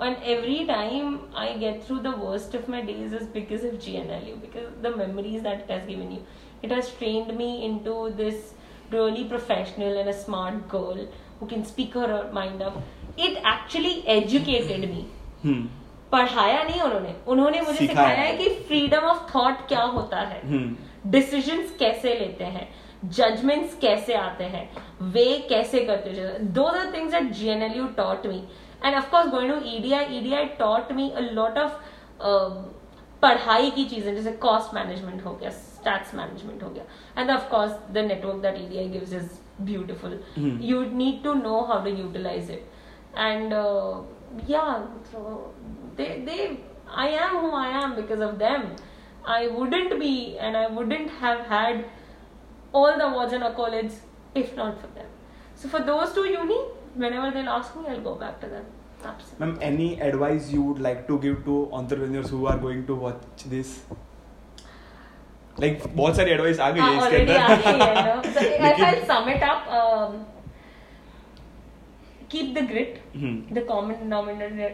and every time I get through the worst of my days is because of GNLU. Because the memories that it has given you, it has trained me into this really professional and a smart girl who can speak her mind up. It actually educated me. Hmm. पढ़ाया नहीं उन्होंने उन्होंने मुझे सिखाया। है कि freedom of thought क्या होता है Hmm. डिसीजंस कैसे लेते हैं जजमेंट्स कैसे आते हैं वे कैसे करते हैं दो the things that GNLU taught me and of course going to EDI EDI taught me a lot of पढ़ाई की चीज़ें जैसे कॉस्ट मैनेजमेंट हो गया stats management ho gaya. and of course the network that edi gives is beautiful. Mm-hmm. you need to know how to utilize it. And uh, yeah so they they i am who i am because of them. I wouldn't be and i wouldn't have had all the awards in a college if not for them. So for those two uni whenever they'll ask me i'll go back to them. Absolutely. Ma'am any advice you would like to give to entrepreneurs who are going to watch this? Like बहुत सारी advice आ गई है इसके अंदर। I can sum it up keep the grit the common denominator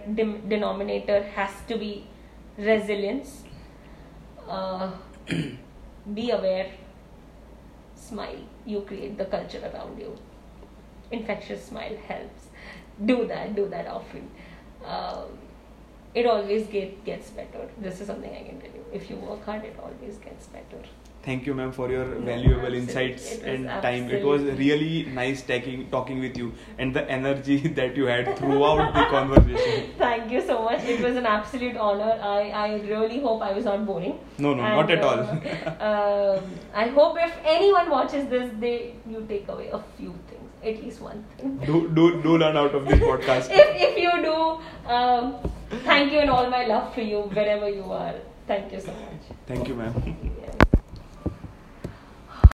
denominator has to be resilience be aware smile you create the culture around you infectious smile helps. Do that do that often. It always get, gets better. This is something I can tell you. If you work hard, it always gets better. Thank you, ma'am, for your valuable absolutely. insights It and time. It was really nice taking, talking with you and the energy [LAUGHS] that you had throughout the [LAUGHS] conversation. Thank you so much. It was an absolute honor. I, I really hope I was not boring. No, no, not at all. [LAUGHS] um, I hope if anyone watches this, they you take away a few things, at least one thing. do, do, do learn out of this podcast. [LAUGHS] if if you do, um, thank you and all my love for you wherever you are. Thank you so much. Thank you, ma'am. Yes.